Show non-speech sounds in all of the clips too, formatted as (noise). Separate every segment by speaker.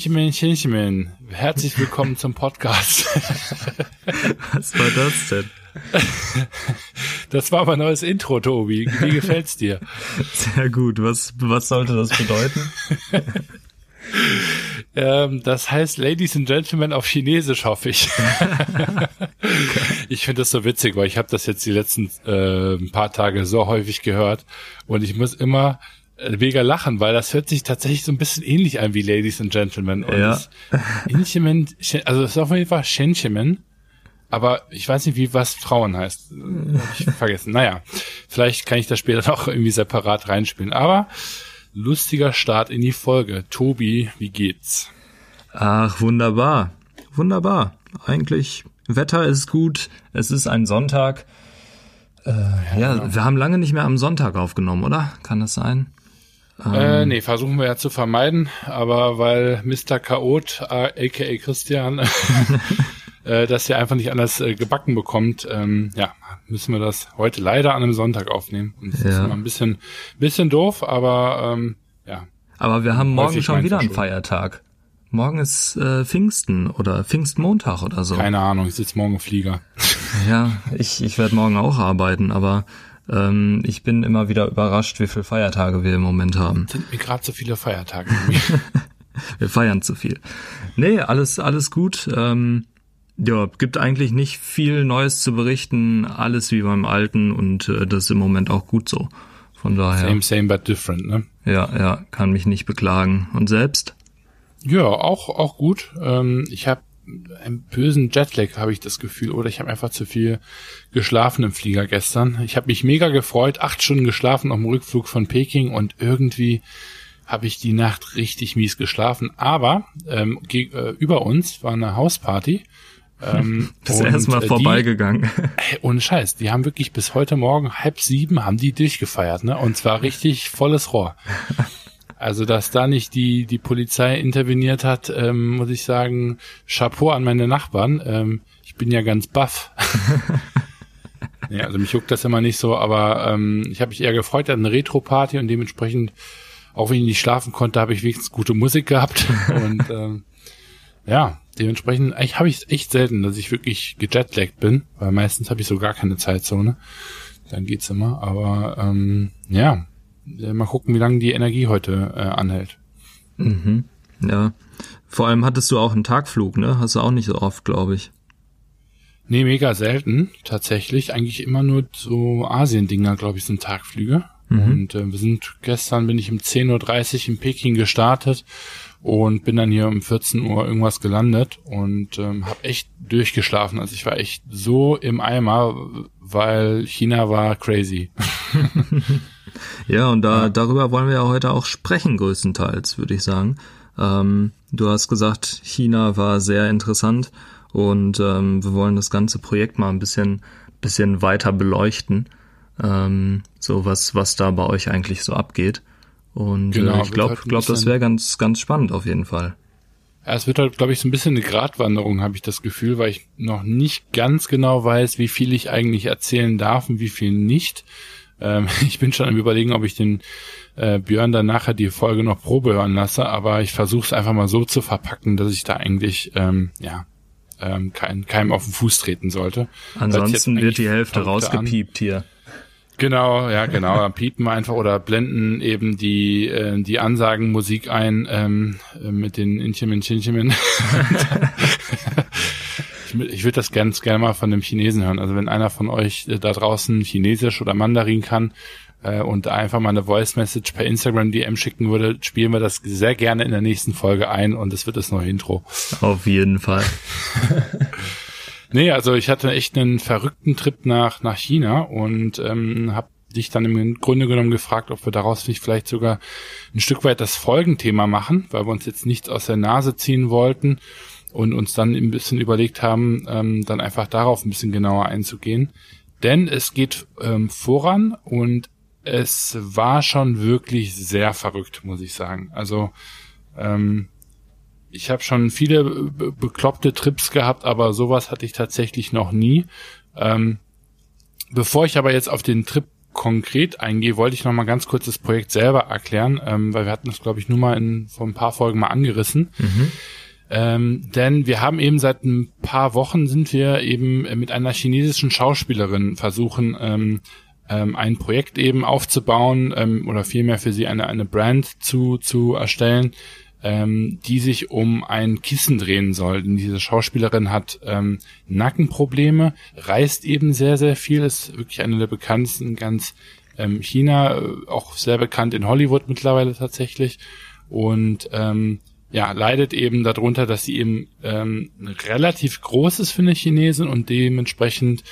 Speaker 1: Inchemen, Chinchemen, herzlich willkommen zum Podcast. (laughs)
Speaker 2: Was war das denn?
Speaker 1: Das war mein neues Intro, Tobi. Wie gefällt's dir?
Speaker 2: Sehr gut. Was, was sollte das bedeuten?
Speaker 1: ähm, das heißt Ladies and Gentlemen auf Chinesisch, hoffe ich. (laughs) ich finde das so witzig, weil ich habe das jetzt die letzten äh, paar Tage so häufig gehört und ich muss immer mega lachen, weil das hört sich tatsächlich so ein bisschen ähnlich an wie Ladies and Gentlemen. Und
Speaker 2: Ja.
Speaker 1: Inchemen, also es ist auf jeden Fall Shenchemen, aber ich weiß nicht, wie was Frauen heißt. Hab ich (laughs) vergessen. Naja, vielleicht kann ich das später noch irgendwie separat reinspielen. Aber lustiger Start in die Folge. Tobi, wie geht's?
Speaker 2: Ach, wunderbar. Wunderbar. Eigentlich, Wetter ist gut. Es ist ein Sonntag. Äh, ja, wir haben lange nicht mehr am Sonntag aufgenommen, oder? Kann das sein?
Speaker 1: Äh, nee, versuchen wir ja zu vermeiden, aber weil Mr. Chaot, äh, aka Christian, (laughs) äh, das ja einfach nicht anders äh, gebacken bekommt, ähm, ja, müssen wir das heute leider an einem Sonntag aufnehmen. Und das ist
Speaker 2: Ja.
Speaker 1: immer ein bisschen, bisschen doof, aber ähm, ja.
Speaker 2: Aber wir haben morgen schon wieder einen. Feiertag. Morgen ist äh, Pfingsten oder Pfingstmontag oder so.
Speaker 1: Keine Ahnung, ich sitze morgen im Flieger.
Speaker 2: Ja, ich, ich werde morgen auch arbeiten, aber ähm, ich bin immer wieder überrascht, wie viele Feiertage wir im Moment haben.
Speaker 1: Sind mir gerade so viele Feiertage. (laughs)
Speaker 2: Wir feiern zu viel. Nee, alles, alles gut. Ähm, ja, gibt eigentlich nicht viel Neues zu berichten. Alles wie beim Alten und äh, das ist im Moment auch gut so. Von daher,
Speaker 1: same, same, but different, ne?
Speaker 2: ja, ja, kann mich nicht beklagen. Und selbst?
Speaker 1: Ja, auch auch gut. Ähm, ich habe einen bösen Jetlag, habe ich das Gefühl, oder ich habe einfach zu viel geschlafen im Flieger gestern. Ich habe mich mega gefreut, acht Stunden geschlafen auf dem Rückflug von Peking und irgendwie habe ich die Nacht richtig mies geschlafen. Aber ähm, äh, über uns war eine Hausparty. Ähm, (laughs)
Speaker 2: Bist
Speaker 1: und,
Speaker 2: erstmal
Speaker 1: äh,
Speaker 2: vorbeigegangen. (laughs)
Speaker 1: Ey, ohne Scheiß, die haben wirklich bis heute Morgen halb sieben haben die durchgefeiert, ne? Und zwar richtig volles Rohr. Also, dass da nicht die, die Polizei interveniert hat, ähm, muss ich sagen, Chapeau an meine Nachbarn. Ähm, ich bin ja ganz baff. (laughs) ja, also mich juckt das immer nicht so, aber ähm, ich habe mich eher gefreut, hat eine Retro-Party und dementsprechend, auch wenn ich nicht schlafen konnte, habe ich wenigstens gute Musik gehabt. (laughs) Und ähm, ja, dementsprechend eigentlich habe ich es echt selten, dass ich wirklich gejetlaggt bin, weil meistens habe ich so gar keine Zeitzone. Dann geht's immer. Aber ähm, ja, mal gucken, wie lange die Energie heute äh, anhält.
Speaker 2: Mhm. Ja. Vor allem hattest du auch einen Tagflug, ne? Hast du auch nicht so oft, glaube ich.
Speaker 1: Nee, mega selten, tatsächlich. Eigentlich immer nur so Asien-Dinger, glaube ich, sind Tagflüge. Und äh, wir sind gestern bin ich um 10.30 Uhr in Peking gestartet und bin dann hier um 14 Uhr irgendwas gelandet und ähm, habe echt durchgeschlafen. Also ich war echt so im Eimer, weil China war crazy. (laughs)
Speaker 2: Ja, und da, darüber wollen wir ja heute auch sprechen, größtenteils, würde ich sagen. Ähm, du hast gesagt, China war sehr interessant und ähm, wir wollen das ganze Projekt mal ein bisschen, bisschen weiter beleuchten. Ähm, so was, was da bei euch eigentlich so abgeht. Und
Speaker 1: Genau,
Speaker 2: äh, ich glaube,
Speaker 1: halt
Speaker 2: glaub, das wäre ganz, ganz spannend auf jeden Fall.
Speaker 1: Ja, es wird halt, glaube ich, so ein bisschen eine Gratwanderung, habe ich das Gefühl, weil ich noch nicht ganz genau weiß, wie viel ich eigentlich erzählen darf und wie viel nicht. Ähm, (laughs) ich bin schon am überlegen, ob ich den äh, Björn dann nachher die Folge noch Probe hören lasse, aber ich versuche es einfach mal so zu verpacken, dass ich da eigentlich, ähm, ja, ähm, kein, keinem auf den Fuß treten sollte.
Speaker 2: Ansonsten wird die Hälfte
Speaker 1: verrückter an.
Speaker 2: rausgepiept hier.
Speaker 1: Genau, ja, genau. Dann piepen wir einfach oder blenden eben die äh, die Ansagenmusik ein ähm, äh, mit den Inchemen, Chinchemen. (laughs) ich ich würde das ganz gerne mal von dem Chinesen hören. Also wenn einer von euch äh, da draußen Chinesisch oder Mandarin kann äh, und einfach mal eine Voice Message per Instagram DM schicken würde, spielen wir das sehr gerne in der nächsten Folge ein und es wird das neue Intro.
Speaker 2: Auf jeden Fall. (laughs)
Speaker 1: Nee, also ich hatte echt einen verrückten Trip nach, nach China und ähm, habe dich dann im Grunde genommen gefragt, ob wir daraus nicht vielleicht sogar ein Stück weit das Folgenthema machen, weil wir uns jetzt nichts aus der Nase ziehen wollten und uns dann ein bisschen überlegt haben, ähm, dann einfach darauf ein bisschen genauer einzugehen. Denn es geht ähm, voran und es war schon wirklich sehr verrückt, muss ich sagen. Also ähm, ich habe schon viele be bekloppte Trips gehabt, aber sowas hatte ich tatsächlich noch nie. Ähm, bevor ich aber jetzt auf den Trip konkret eingehe, wollte ich noch mal ganz kurz das Projekt selber erklären, ähm, weil wir hatten das, glaube ich, nur mal in vor ein paar Folgen mal angerissen. Mhm. Ähm, denn wir haben eben seit ein paar Wochen sind wir eben mit einer chinesischen Schauspielerin versuchen, ähm, ähm, ein Projekt eben aufzubauen ähm, oder vielmehr für sie eine, eine Brand zu, zu erstellen, ähm, die sich um ein Kissen drehen soll. Denn diese Schauspielerin hat ähm, Nackenprobleme, reist eben sehr, sehr viel, ist wirklich eine der bekanntesten ganz ähm, China, äh, auch sehr bekannt in Hollywood mittlerweile tatsächlich. Und ähm, ja, leidet eben darunter, dass sie eben ähm, relativ groß ist für eine Chinesin und dementsprechend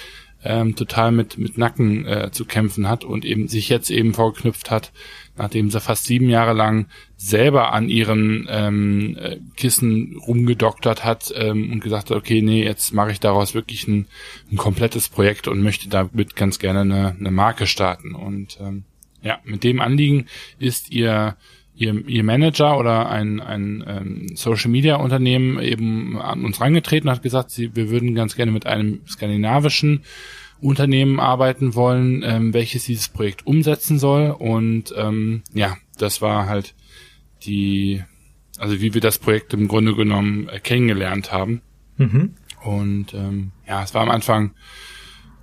Speaker 1: ähm, total mit, mit Nacken äh, zu kämpfen hat und eben sich jetzt eben vorgeknüpft hat, nachdem sie fast sieben Jahre lang selber an ihren ähm, äh, Kissen rumgedoktert hat ähm, und gesagt hat, okay, nee, jetzt mache ich daraus wirklich ein, ein komplettes Projekt und möchte damit ganz gerne eine, eine Marke starten. Und ähm, ja, mit dem Anliegen ist ihr ihr, ihr Manager oder ein, ein ähm, Social Media Unternehmen eben an uns rangetreten hat gesagt, sie, wir würden ganz gerne mit einem skandinavischen Unternehmen arbeiten wollen, ähm, welches dieses Projekt umsetzen soll. Und ähm, ja, das war halt die, also wie wir das Projekt im Grunde genommen äh, kennengelernt haben. Mhm. Und ähm, ja, es war am Anfang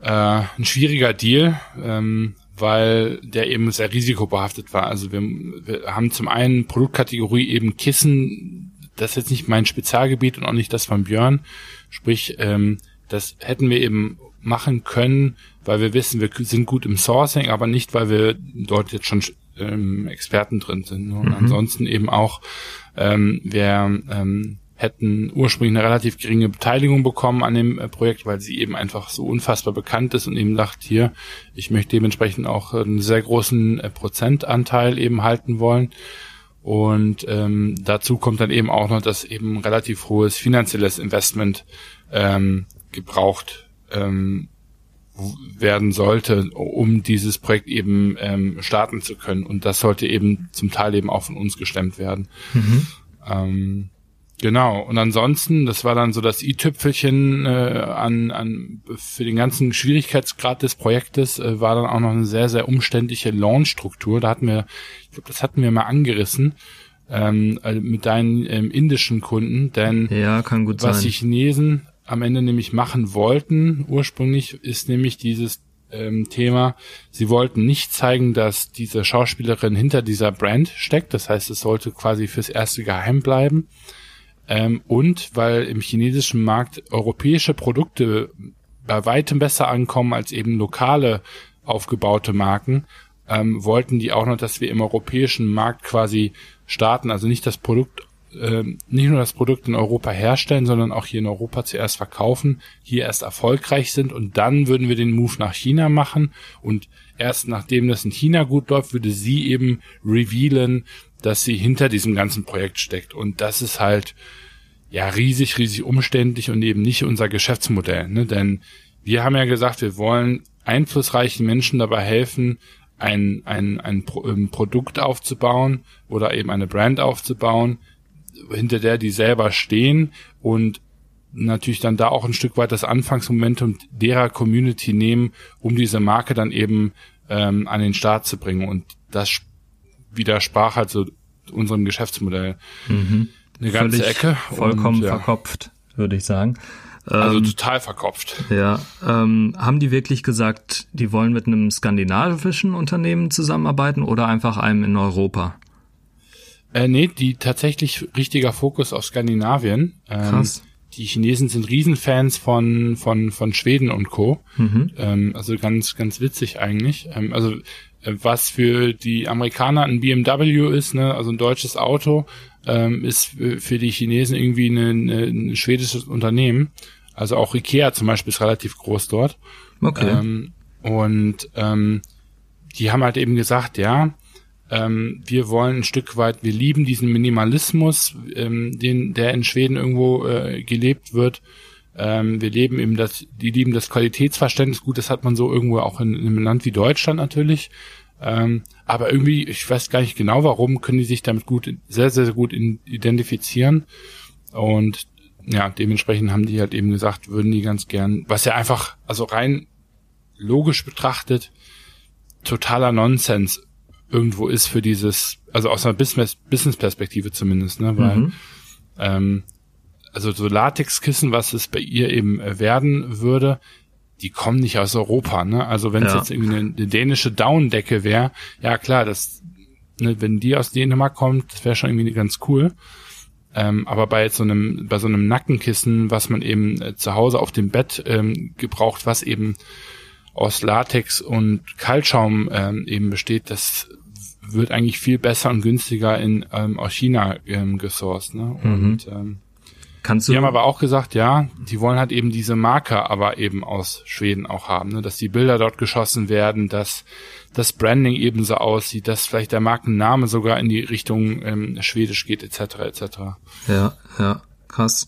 Speaker 1: äh, ein schwieriger Deal. Ähm, weil der eben sehr risikobehaftet war. Also wir, wir haben zum einen Produktkategorie eben Kissen, das ist jetzt nicht mein Spezialgebiet und auch nicht das von Björn. Sprich, ähm, das hätten wir eben machen können, weil wir wissen, wir sind gut im Sourcing, aber nicht, weil wir dort jetzt schon ähm, Experten drin sind. Und mhm. ansonsten eben auch, ähm, wer ähm, hätten ursprünglich eine relativ geringe Beteiligung bekommen an dem äh, Projekt, weil sie eben einfach so unfassbar bekannt ist und eben sagt, hier, ich möchte dementsprechend auch einen sehr großen äh, Prozentanteil eben halten wollen. Und ähm, dazu kommt dann eben auch noch, dass eben relativ hohes finanzielles Investment ähm, gebraucht ähm, werden sollte, um dieses Projekt eben ähm, starten zu können. Und das sollte eben zum Teil eben auch von uns gestemmt werden. Mhm. Ähm, Genau, und ansonsten, das war dann so das i-Tüpfelchen äh, an, an für den ganzen Schwierigkeitsgrad des Projektes, äh, war dann auch noch eine sehr, sehr umständliche Launch-Struktur. Da hatten wir, ich glaube, das hatten wir mal angerissen ähm, also mit deinen ähm, indischen Kunden, denn
Speaker 2: ja, kann gut
Speaker 1: was
Speaker 2: sein.
Speaker 1: die Chinesen am Ende nämlich machen wollten, ursprünglich ist nämlich dieses ähm, Thema, sie wollten nicht zeigen, dass diese Schauspielerin hinter dieser Brand steckt, das heißt, es sollte quasi fürs erste geheim bleiben ähm, und weil im chinesischen Markt europäische Produkte bei weitem besser ankommen als eben lokale aufgebaute Marken, ähm, wollten die auch noch, dass wir im europäischen Markt quasi starten, also nicht das Produkt, äh, nicht nur das Produkt in Europa herstellen, sondern auch hier in Europa zuerst verkaufen, hier erst erfolgreich sind. Und dann würden wir den Move nach China machen. Und erst nachdem das in China gut läuft, würde sie eben revealen, dass sie hinter diesem ganzen Projekt steckt. Und das ist halt ja riesig, riesig umständlich und eben nicht unser Geschäftsmodell. Ne? Denn wir haben ja gesagt, wir wollen einflussreichen Menschen dabei helfen, ein, ein, ein, Pro, ein Produkt aufzubauen oder eben eine Brand aufzubauen, hinter der die selber stehen und natürlich dann da auch ein Stück weit das Anfangsmomentum derer Community nehmen, um diese Marke dann eben ähm, an den Start zu bringen. Und das widersprach halt so unserem Geschäftsmodell. Mhm.
Speaker 2: Eine ganze Völlig Ecke. Vollkommen und, ja. verkopft, würde ich sagen.
Speaker 1: Also ähm, total verkopft.
Speaker 2: Ja. Ähm, haben die wirklich gesagt, die wollen mit einem skandinavischen Unternehmen zusammenarbeiten oder einfach einem in Europa?
Speaker 1: Äh, nee, die tatsächlich richtiger Fokus auf Skandinavien. Ähm, Krass. Die Chinesen sind Riesenfans von, von, von Schweden und Co. Mhm. Ähm, also ganz, ganz witzig eigentlich. Ähm, also was für die Amerikaner ein BMW ist, ne, also ein deutsches Auto, ähm, ist für die Chinesen irgendwie ein, ein schwedisches Unternehmen. Also auch Ikea zum Beispiel ist relativ groß dort. Okay. Ähm, und ähm, die haben halt eben gesagt, ja, ähm, wir wollen ein Stück weit, wir lieben diesen Minimalismus, ähm, den der in Schweden irgendwo äh, gelebt wird. Ähm, wir leben eben das, die lieben das Qualitätsverständnis. Gut, das hat man so irgendwo auch in, in einem Land wie Deutschland natürlich. Ähm, aber irgendwie, ich weiß gar nicht genau warum, können die sich damit gut, sehr, sehr gut identifizieren. Und ja, dementsprechend haben die halt eben gesagt, würden die ganz gern, was ja einfach, also rein logisch betrachtet, totaler Nonsens irgendwo ist für dieses, also aus einer Business-Perspektive zumindest, ne, weil mhm. ähm, also so Latexkissen, was es bei ihr eben äh, werden würde, die kommen nicht aus Europa, ne? Also wenn es ja. jetzt irgendwie eine, eine dänische Daunendecke wäre, ja klar, das, ne, wenn die aus Dänemark kommt, das wäre schon irgendwie ganz cool. Ähm, aber bei so einem, bei so einem Nackenkissen, was man eben äh, zu Hause auf dem Bett ähm, gebraucht, was eben aus Latex und Kaltschaum ähm, eben besteht, das wird eigentlich viel besser und günstiger in ähm, aus China ähm, gesourced. Ne? Mhm. Und ähm, Kannst du die haben aber auch gesagt, ja, die wollen halt eben diese Marker aber eben aus Schweden auch haben, ne? dass die Bilder dort geschossen werden, dass das Branding ebenso aussieht, dass vielleicht der Markenname sogar in die Richtung ähm, Schwedisch geht, etc. etc.
Speaker 2: Ja, ja, krass.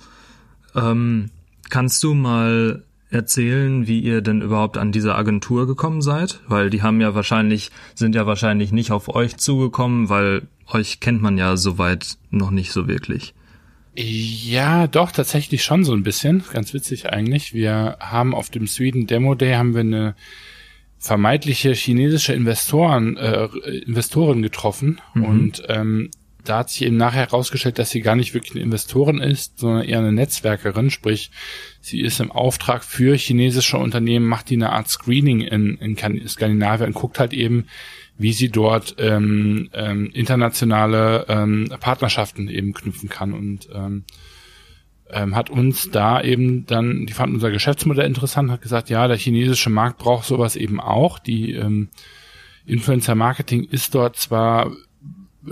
Speaker 2: Ähm, kannst du mal erzählen, wie ihr denn überhaupt an diese Agentur gekommen seid? Weil die haben ja wahrscheinlich, sind ja wahrscheinlich nicht auf euch zugekommen, weil euch kennt man ja soweit noch nicht so wirklich.
Speaker 1: Ja, doch, tatsächlich schon so ein bisschen. Ganz witzig eigentlich. Wir haben auf dem Sweden Demo Day haben wir eine vermeintliche chinesische Investoren, äh, Investoren getroffen mhm. und ähm, da hat sich eben nachher herausgestellt, dass sie gar nicht wirklich eine Investorin ist, sondern eher eine Netzwerkerin, sprich, sie ist im Auftrag für chinesische Unternehmen, macht die eine Art Screening in, in Skandinavien und guckt halt eben, wie sie dort ähm, ähm, internationale ähm, Partnerschaften eben knüpfen kann und ähm, ähm, hat uns da eben dann, die fanden unser Geschäftsmodell interessant, hat gesagt, ja, der chinesische Markt braucht sowas eben auch. Die ähm, Influencer Marketing ist dort zwar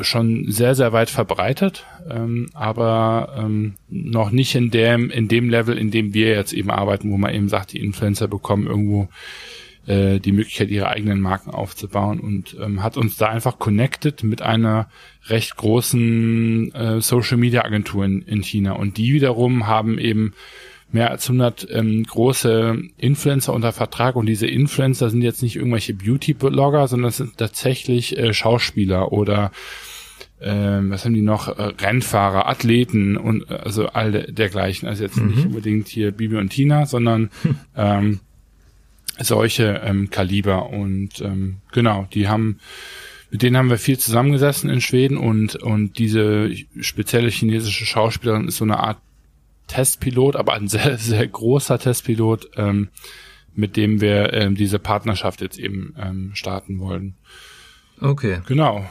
Speaker 1: schon sehr, sehr weit verbreitet, ähm, aber ähm, noch nicht in dem, in dem Level, in dem wir jetzt eben arbeiten, wo man eben sagt, die Influencer bekommen irgendwo äh, die Möglichkeit, ihre eigenen Marken aufzubauen und ähm, hat uns da einfach connected mit einer recht großen äh, Social Media Agentur in, in China. Und die wiederum haben eben mehr als 100 ähm, große Influencer unter Vertrag. Und diese Influencer sind jetzt nicht irgendwelche Beauty-Blogger, sondern es sind tatsächlich äh, Schauspieler oder äh, was haben die noch, äh, Rennfahrer, Athleten und äh, also all dergleichen. Also jetzt mhm. nicht unbedingt hier Bibi und Tina, sondern ähm, solche ähm, Kaliber. Und ähm, genau, die haben mit denen haben wir viel zusammengesessen in Schweden. Und und diese spezielle chinesische Schauspielerin ist so eine Art Testpilot, aber ein (laughs) sehr sehr großer Testpilot, ähm, mit dem wir ähm, diese Partnerschaft jetzt eben ähm, starten wollen.
Speaker 2: Okay.
Speaker 1: Genau.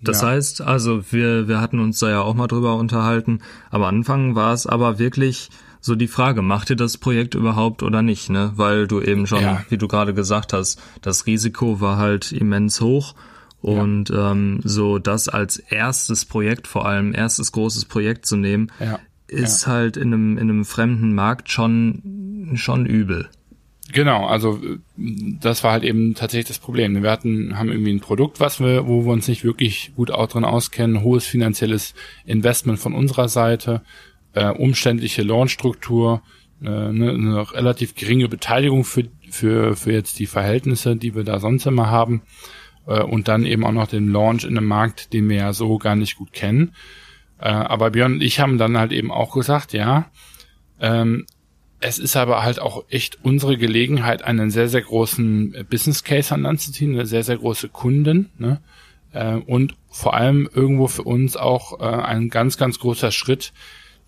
Speaker 2: Das ja. heißt, also wir wir hatten uns da ja auch mal drüber unterhalten. Am Anfang war es aber wirklich so die Frage, macht ihr das Projekt überhaupt oder nicht, ne? Weil du eben schon, ja. wie du gerade gesagt hast, das Risiko war halt immens hoch. Und ja. ähm, so das als erstes Projekt, vor allem erstes großes Projekt zu nehmen, ja. Ist halt in einem, in einem fremden Markt schon, schon übel.
Speaker 1: Genau, also das war halt eben tatsächlich das Problem. Wir hatten, haben irgendwie ein Produkt, was wir, wo wir uns nicht wirklich gut auch drin auskennen, hohes finanzielles Investment von unserer Seite, äh, umständliche Launchstruktur, äh, eine, eine relativ geringe Beteiligung für, für, für jetzt die Verhältnisse, die wir da sonst immer haben. Äh, und dann eben auch noch den Launch in einem Markt, den wir ja so gar nicht gut kennen. Äh, aber Björn und ich haben dann halt eben auch gesagt, ja, ähm, es ist aber halt auch echt unsere Gelegenheit, einen sehr, sehr großen Business Case an Land zu ziehen, eine sehr, sehr große Kunden, ne? Äh, und vor allem irgendwo für uns auch äh, ein ganz, ganz großer Schritt,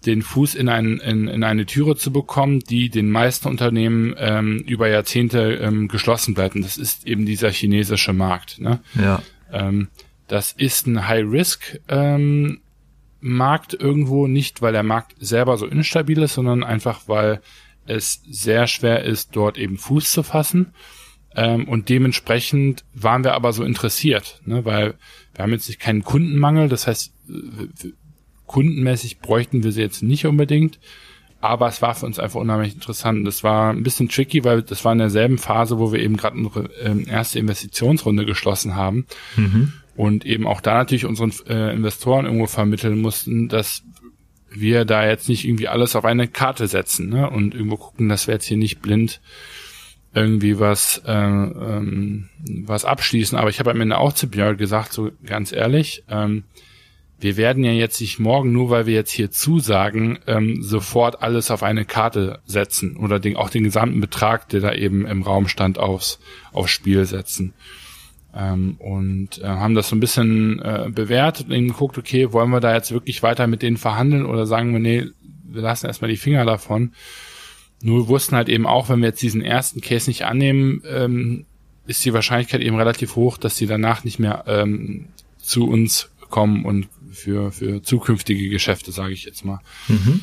Speaker 1: den Fuß in, ein, in, in eine Türe zu bekommen, die den meisten Unternehmen ähm, über Jahrzehnte ähm, geschlossen bleiben. Das ist eben dieser chinesische Markt. Ne?
Speaker 2: Ja.
Speaker 1: Ähm, das ist ein High-Risk. Ähm, Markt irgendwo nicht, weil der Markt selber so instabil ist, sondern einfach, weil es sehr schwer ist, dort eben Fuß zu fassen. Ähm, und dementsprechend waren wir aber so interessiert, ne? weil wir haben jetzt nicht keinen Kundenmangel. Das heißt, kundenmäßig bräuchten wir sie jetzt nicht unbedingt. Aber es war für uns einfach unheimlich interessant. Das war ein bisschen tricky, weil das war in derselben Phase, wo wir eben gerade unsere ähm, erste Investitionsrunde geschlossen haben. Mhm. Und eben auch da natürlich unseren äh, Investoren irgendwo vermitteln mussten, dass wir da jetzt nicht irgendwie alles auf eine Karte setzen ne? und irgendwo gucken, dass wir jetzt hier nicht blind irgendwie was äh, ähm, was abschließen. Aber ich habe am Ende auch zu Björn gesagt, so ganz ehrlich, ähm, wir werden ja jetzt nicht morgen, nur weil wir jetzt hier zusagen, ähm, sofort alles auf eine Karte setzen oder den, auch den gesamten Betrag, der da eben im Raum stand, aufs, aufs Spiel setzen. Ähm, und äh, haben das so ein bisschen äh, bewertet und eben geguckt, okay, wollen wir da jetzt wirklich weiter mit denen verhandeln oder sagen wir, nee, wir lassen erstmal die Finger davon. Nur wussten halt eben auch, wenn wir jetzt diesen ersten Case nicht annehmen, ähm, ist die Wahrscheinlichkeit eben relativ hoch, dass die danach nicht mehr ähm, zu uns kommen und für, für zukünftige Geschäfte, sage ich jetzt mal. Mhm.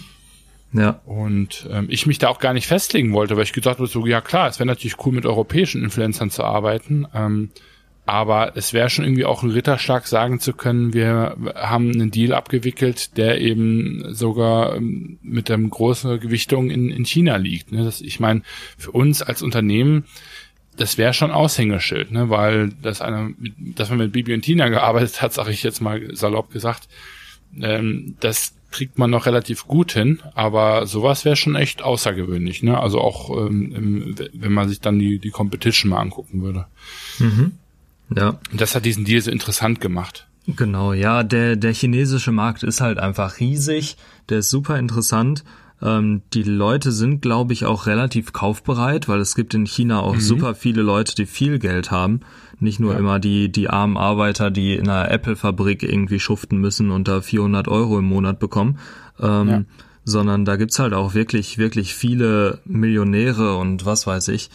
Speaker 1: Ja. Und ähm, ich mich da auch gar nicht festlegen wollte, weil ich gesagt habe, so, ja klar, es wäre natürlich cool, mit europäischen Influencern zu arbeiten. Ähm, aber es wäre schon irgendwie auch ein Ritterschlag sagen zu können, wir haben einen Deal abgewickelt, der eben sogar ähm, mit der großen Gewichtung in, in China liegt. Ne? Das, ich meine, für uns als Unternehmen, das wäre schon Aushängeschild, ne? weil das einer, dass man mit Bibi und Tina gearbeitet hat, (laughs) sage ich jetzt mal salopp gesagt, ähm, das kriegt man noch relativ gut hin, aber sowas wäre schon echt außergewöhnlich, ne? Also auch ähm, wenn man sich dann die, die Competition mal angucken würde. Mhm. Ja. Und das hat diesen Deal so interessant gemacht.
Speaker 2: Genau, ja, der, der chinesische Markt ist halt einfach riesig, der ist super interessant. Ähm, die Leute sind, glaube ich, auch relativ kaufbereit, weil es gibt in China auch mhm. super viele Leute, die viel Geld haben. Nicht nur ja. immer die, die armen Arbeiter, die in einer Apple-Fabrik irgendwie schuften müssen und da 400 Euro im Monat bekommen. Ähm, ja. Sondern da gibt's halt auch wirklich, wirklich viele Millionäre und was weiß ich.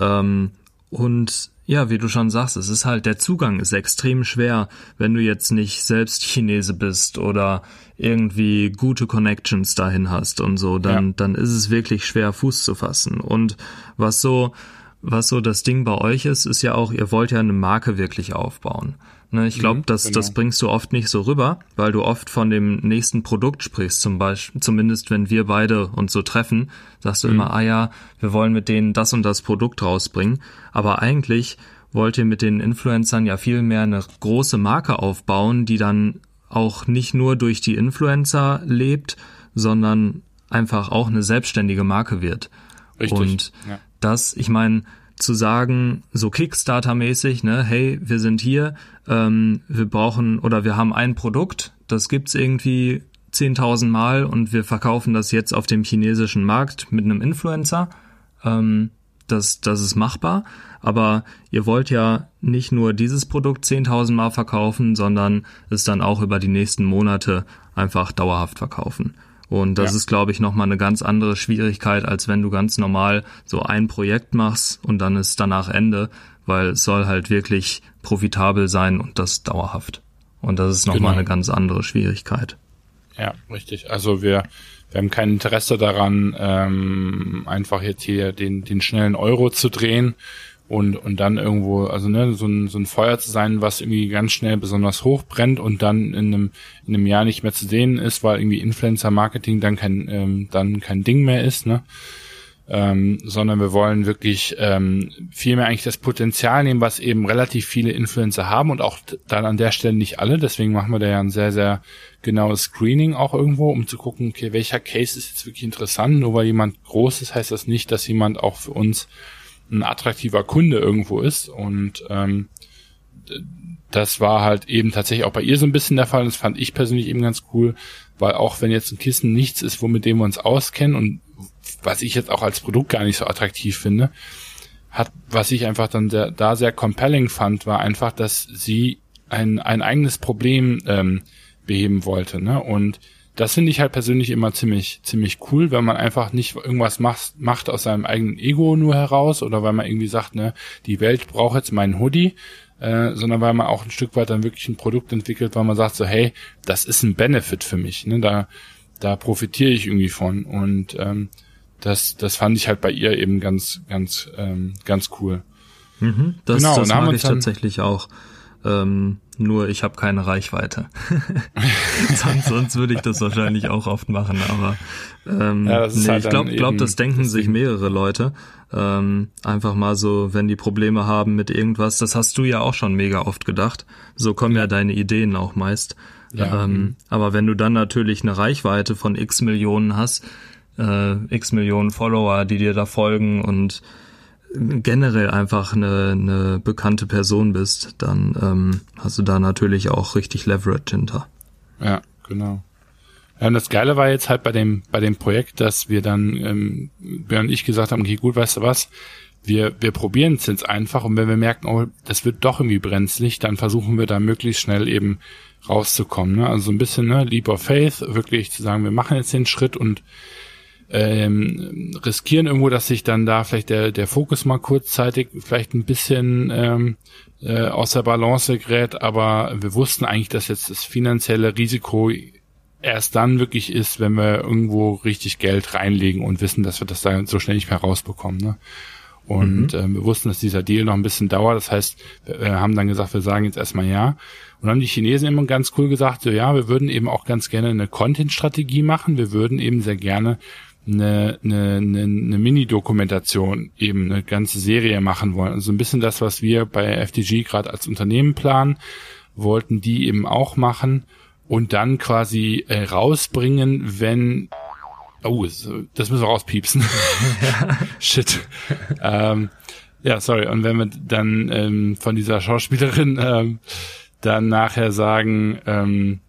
Speaker 2: Ähm, und ja, wie du schon sagst, es ist halt, der Zugang ist extrem schwer, wenn du jetzt nicht selbst Chinese bist oder irgendwie gute Connections dahin hast und so, dann, ja. dann ist es wirklich schwer, Fuß zu fassen. Und was so, was so das Ding bei euch ist, ist ja auch, ihr wollt ja eine Marke wirklich aufbauen. Ne, ich glaube, mhm, das, genau. das bringst du oft nicht so rüber, weil du oft von dem nächsten Produkt sprichst, zum Beispiel, zumindest wenn wir beide uns so treffen, sagst du mhm. immer, ah ja, wir wollen mit denen das und das Produkt rausbringen. Aber eigentlich wollt ihr mit den Influencern ja viel mehr eine große Marke aufbauen, die dann auch nicht nur durch die Influencer lebt, sondern einfach auch eine selbstständige Marke wird. Richtig. Und ja. das, ich meine, zu sagen, so Kickstarter-mäßig, ne, hey, wir sind hier, ähm, wir brauchen oder wir haben ein Produkt, das gibt's irgendwie 10.000 Mal und wir verkaufen das jetzt auf dem chinesischen Markt mit einem Influencer. Ähm, das, das ist machbar, aber ihr wollt ja nicht nur dieses Produkt 10.000 Mal verkaufen, sondern es dann auch über die nächsten Monate einfach dauerhaft verkaufen. Und das ja. ist, glaube ich, nochmal eine ganz andere Schwierigkeit, als wenn du ganz normal so ein Projekt machst und dann ist danach Ende, weil es soll halt wirklich profitabel sein und das dauerhaft. Und das ist nochmal genau. eine ganz andere Schwierigkeit.
Speaker 1: Ja, richtig. Also wir, wir haben kein Interesse daran, ähm, einfach jetzt hier den, den schnellen Euro zu drehen und, und dann irgendwo, also ne, so ein, so ein Feuer zu sein, was irgendwie ganz schnell besonders hoch brennt und dann in einem, in einem Jahr nicht mehr zu sehen ist, weil irgendwie Influencer-Marketing dann kein, ähm, dann kein Ding mehr ist, ne? Ähm, sondern wir wollen wirklich ähm, vielmehr eigentlich das Potenzial nehmen, was eben relativ viele Influencer haben und auch dann an der Stelle nicht alle. Deswegen machen wir da ja ein sehr, sehr genaues Screening auch irgendwo, um zu gucken, okay, welcher Case ist jetzt wirklich interessant. Nur weil jemand groß ist, heißt das nicht, dass jemand auch für uns ein attraktiver Kunde irgendwo ist. Und ähm, das war halt eben tatsächlich auch bei ihr so ein bisschen der Fall. Das fand ich persönlich eben ganz cool, weil auch wenn jetzt ein Kissen nichts ist, womit dem wir uns auskennen und was ich jetzt auch als Produkt gar nicht so attraktiv finde, hat, was ich einfach dann sehr, da sehr compelling fand, war einfach, dass sie ein, ein eigenes Problem ähm, beheben wollte. Ne? Und das finde ich halt persönlich immer ziemlich, ziemlich cool, wenn man einfach nicht irgendwas macht, macht aus seinem eigenen Ego nur heraus oder weil man irgendwie sagt, ne, die Welt braucht jetzt meinen Hoodie, äh, sondern weil man auch ein Stück weit dann wirklich ein Produkt entwickelt, weil man sagt so, hey, das ist ein Benefit für mich, ne, da, da profitiere ich irgendwie von und ähm, das, das fand ich halt bei ihr eben ganz, ganz, ähm, ganz cool.
Speaker 2: Mhm, das, genau, das mag ich tatsächlich auch. Ähm, nur ich habe keine Reichweite. (laughs) sonst, sonst würde ich das wahrscheinlich auch oft machen, aber ähm, ja, nee, halt ich glaube, glaub, das denken das sich mehrere Leute. Ähm, einfach mal so, wenn die Probleme haben mit irgendwas, das hast du ja auch schon mega oft gedacht. So kommen ja, ja deine Ideen auch meist. Ja, ähm, mhm. aber wenn du dann natürlich eine Reichweite von x Millionen hast, äh, x Millionen Follower, die dir da folgen und generell einfach eine, eine bekannte Person bist, dann ähm, hast du da natürlich auch richtig Leverage hinter.
Speaker 1: Ja, genau. Ja, und das Geile war jetzt halt bei dem, bei dem Projekt, dass wir dann, ähm, Björn und ich gesagt haben, okay, gut, weißt du was, wir, wir probieren es jetzt einfach und wenn wir merken, oh, das wird doch irgendwie brenzlig, dann versuchen wir da möglichst schnell eben rauszukommen. Ne? Also so ein bisschen ne, Leap of Faith, wirklich zu sagen, wir machen jetzt den Schritt und ähm, riskieren irgendwo, dass sich dann da vielleicht der, der Fokus mal kurzzeitig vielleicht ein bisschen ähm, äh, aus der Balance gerät, aber wir wussten eigentlich, dass jetzt das finanzielle Risiko erst dann wirklich ist, wenn wir irgendwo richtig Geld reinlegen und wissen, dass wir das da so schnell nicht mehr rausbekommen. Ne? Und mhm. ähm, wir wussten, dass dieser Deal noch ein bisschen dauert. Das heißt, wir haben dann gesagt, wir sagen jetzt erstmal ja. Und haben die Chinesen immer ganz cool gesagt, so ja, wir würden eben auch ganz gerne eine Content-Strategie machen. Wir würden eben sehr gerne eine, eine, eine, eine Mini-Dokumentation, eben eine ganze Serie machen wollen. Also ein bisschen das, was wir bei FDG gerade als Unternehmen planen, wollten die eben auch machen und dann quasi äh, rausbringen, wenn Oh, das müssen wir rauspiepsen. (laughs) (laughs) Shit. ähm, ja, sorry. Und wenn wir dann ähm, von dieser Schauspielerin ähm, dann nachher sagen, ähm,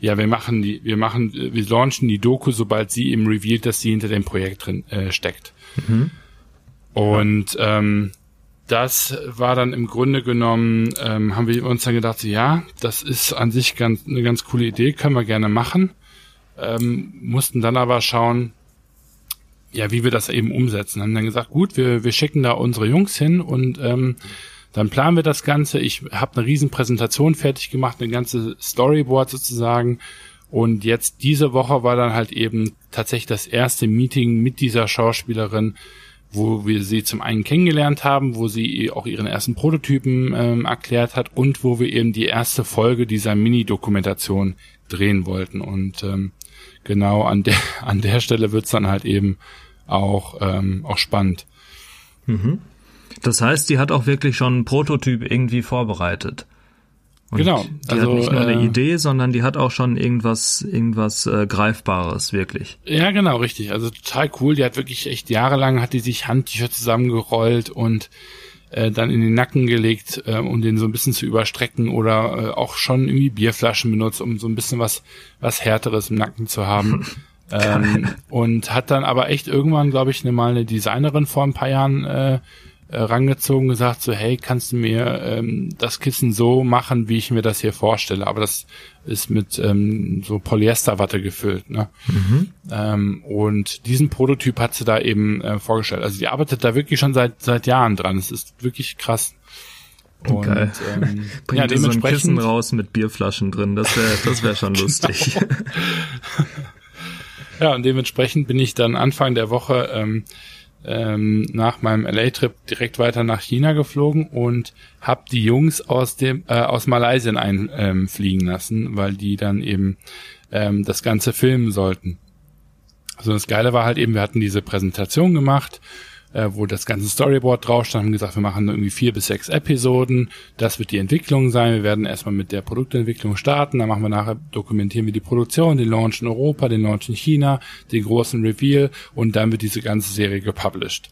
Speaker 1: ja, wir machen die, wir machen, wir launchen die Doku, sobald sie eben revealed, dass sie hinter dem Projekt drin äh, steckt. Mhm. Und ähm, das war dann im Grunde genommen, ähm, haben wir uns dann gedacht, ja, das ist an sich ganz eine ganz coole Idee, können wir gerne machen. Ähm, mussten dann aber schauen, ja, wie wir das eben umsetzen. Haben dann gesagt, gut, wir, wir schicken da unsere Jungs hin und ähm, dann planen wir das Ganze. Ich habe eine riesen Präsentation fertig gemacht, eine ganze Storyboard sozusagen. Und jetzt diese Woche war dann halt eben tatsächlich das erste Meeting mit dieser Schauspielerin, wo wir sie zum einen kennengelernt haben, wo sie auch ihren ersten Prototypen ähm, erklärt hat und wo wir eben die erste Folge dieser Mini-Dokumentation drehen wollten. Und ähm, genau an der (laughs) an der Stelle wird's dann halt eben auch ähm, auch spannend.
Speaker 2: Mhm. Das heißt, die hat auch wirklich schon einen Prototyp irgendwie vorbereitet.
Speaker 1: Und genau.
Speaker 2: Die also, hat nicht nur eine äh, Idee, sondern die hat auch schon irgendwas, irgendwas äh, Greifbares, wirklich.
Speaker 1: Ja, genau, richtig. Also total cool. Die hat wirklich echt jahrelang hat die sich Handtücher zusammengerollt und äh, dann in den Nacken gelegt, äh, um den so ein bisschen zu überstrecken oder äh, auch schon irgendwie Bierflaschen benutzt, um so ein bisschen was, was härteres im Nacken zu haben. (laughs) ähm, und hat dann aber echt irgendwann, glaube ich, ne, mal eine Designerin vor ein paar Jahren äh, äh, rangezogen, gesagt so, hey, kannst du mir ähm, das Kissen so machen, wie ich mir das hier vorstelle? Aber das ist mit ähm, so Polyesterwatte gefüllt. Ne? Mhm. Ähm, und diesen Prototyp hat sie da eben äh, vorgestellt. Also die arbeitet da wirklich schon seit seit Jahren dran. Es ist wirklich krass.
Speaker 2: Und, Geil. Ähm, (laughs) Bringt ja, so ein Kissen raus mit Bierflaschen drin. Das wäre das wäre schon (laughs) lustig. (laughs)
Speaker 1: ja, und dementsprechend bin ich dann Anfang der Woche ähm, ähm, nach meinem LA-Trip direkt weiter nach China geflogen und habe die Jungs aus dem äh, aus Malaysia einfliegen ähm, lassen, weil die dann eben ähm, das Ganze filmen sollten. Also das Geile war halt eben, wir hatten diese Präsentation gemacht äh, wo das ganze Storyboard drauf stand, haben gesagt, wir machen irgendwie vier bis sechs Episoden. Das wird die Entwicklung sein. Wir werden erstmal mit der Produktentwicklung starten. Dann machen wir nachher, dokumentieren wir die Produktion, den Launch in Europa, den Launch in China, den großen Reveal und dann wird diese ganze Serie gepublished.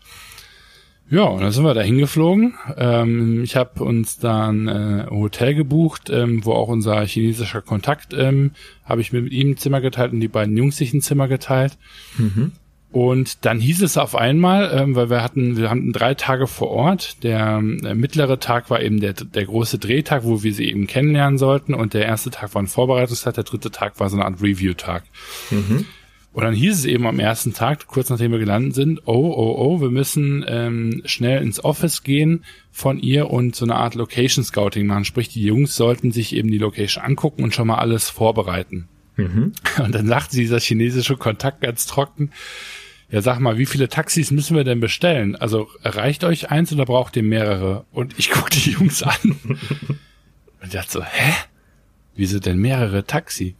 Speaker 1: Ja, und dann sind wir da hingeflogen. Ähm, ich habe uns dann äh, ein Hotel gebucht, ähm, wo auch unser chinesischer Kontakt, ähm, habe ich mit ihm ein Zimmer geteilt und die beiden Jungs sich ein Zimmer geteilt. Mhm. Und dann hieß es auf einmal, ähm, weil wir hatten, wir hatten drei Tage vor Ort. Der, der mittlere Tag war eben der, der große Drehtag, wo wir sie eben kennenlernen sollten. Und der erste Tag war ein Vorbereitungstag, der dritte Tag war so eine Art Review-Tag. Mhm. Und dann hieß es eben am ersten Tag, kurz nachdem wir gelandet sind, oh, oh, oh, wir müssen ähm, schnell ins Office gehen von ihr und so eine Art Location Scouting machen. Sprich, die Jungs sollten sich eben die Location angucken und schon mal alles vorbereiten. Mhm. (laughs) Und dann sagte dieser chinesische Kontakt ganz trocken, ja sag mal, wie viele Taxis müssen wir denn bestellen? Also reicht euch eins oder braucht ihr mehrere? Und ich guck die Jungs an (laughs) und dachte so, hä? Wieso denn mehrere Taxi?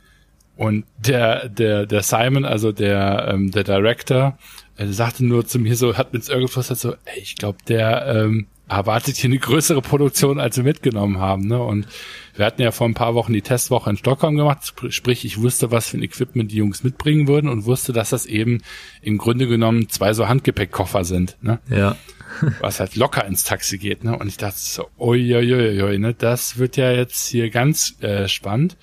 Speaker 1: Und der, der, der Simon, also der, ähm, der Director, äh, sagte nur zu mir so, hat mir Irgendwas so, ey, ich glaube, der ähm, erwartet hier eine größere Produktion, als wir mitgenommen haben. Ne? Und wir hatten ja vor ein paar Wochen die Testwoche in Stockholm gemacht, sprich, ich wusste, was für ein Equipment die Jungs mitbringen würden und wusste, dass das eben im Grunde genommen zwei so Handgepäckkoffer sind. Ne?
Speaker 2: Ja. (laughs)
Speaker 1: was halt locker ins Taxi geht. Ne? Und ich dachte so, uiuiui, ne? das wird ja jetzt hier ganz äh, spannend.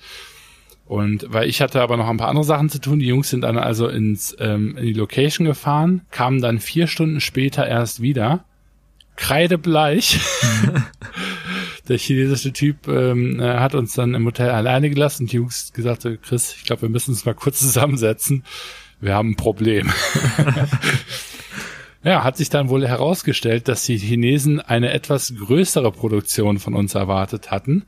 Speaker 1: Und weil ich hatte aber noch ein paar andere Sachen zu tun, die Jungs sind dann also ins ähm, in die Location gefahren, kamen dann vier Stunden später erst wieder kreidebleich. (laughs) der chinesische Typ ähm, äh, hat uns dann im Hotel alleine gelassen und die Jungs gesagt, Chris, ich glaube, wir müssen uns mal kurz zusammensetzen. Wir haben ein Problem. (laughs) ja, hat sich dann wohl herausgestellt, dass die Chinesen eine etwas größere Produktion von uns erwartet hatten.